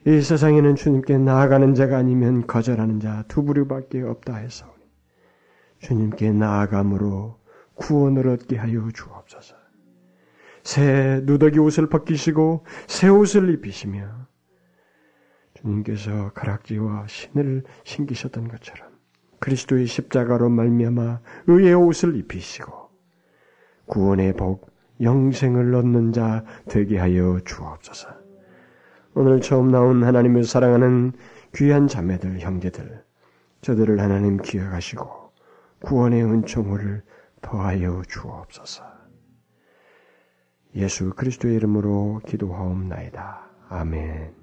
이 세상에는 주님께 나아가는 자가 아니면 거절하는 자 두 부류밖에 없다 해서 주님께 나아감으로 구원을 얻게 하여 주옵소서. 새 누더기 옷을 벗기시고 새 옷을 입히시며 주님께서 가락지와 신을 신기셨던 것처럼 그리스도의 십자가로 말미암아 의의 옷을 입히시고 구원의 복, 영생을 얻는 자 되게 하여 주옵소서. 오늘 처음 나온 하나님을 사랑하는 귀한 자매들, 형제들, 저들을 하나님 기억하시고 구원의 은총을 더하여 주옵소서. 예수 그리스도의 이름으로 기도하옵나이다. 아멘.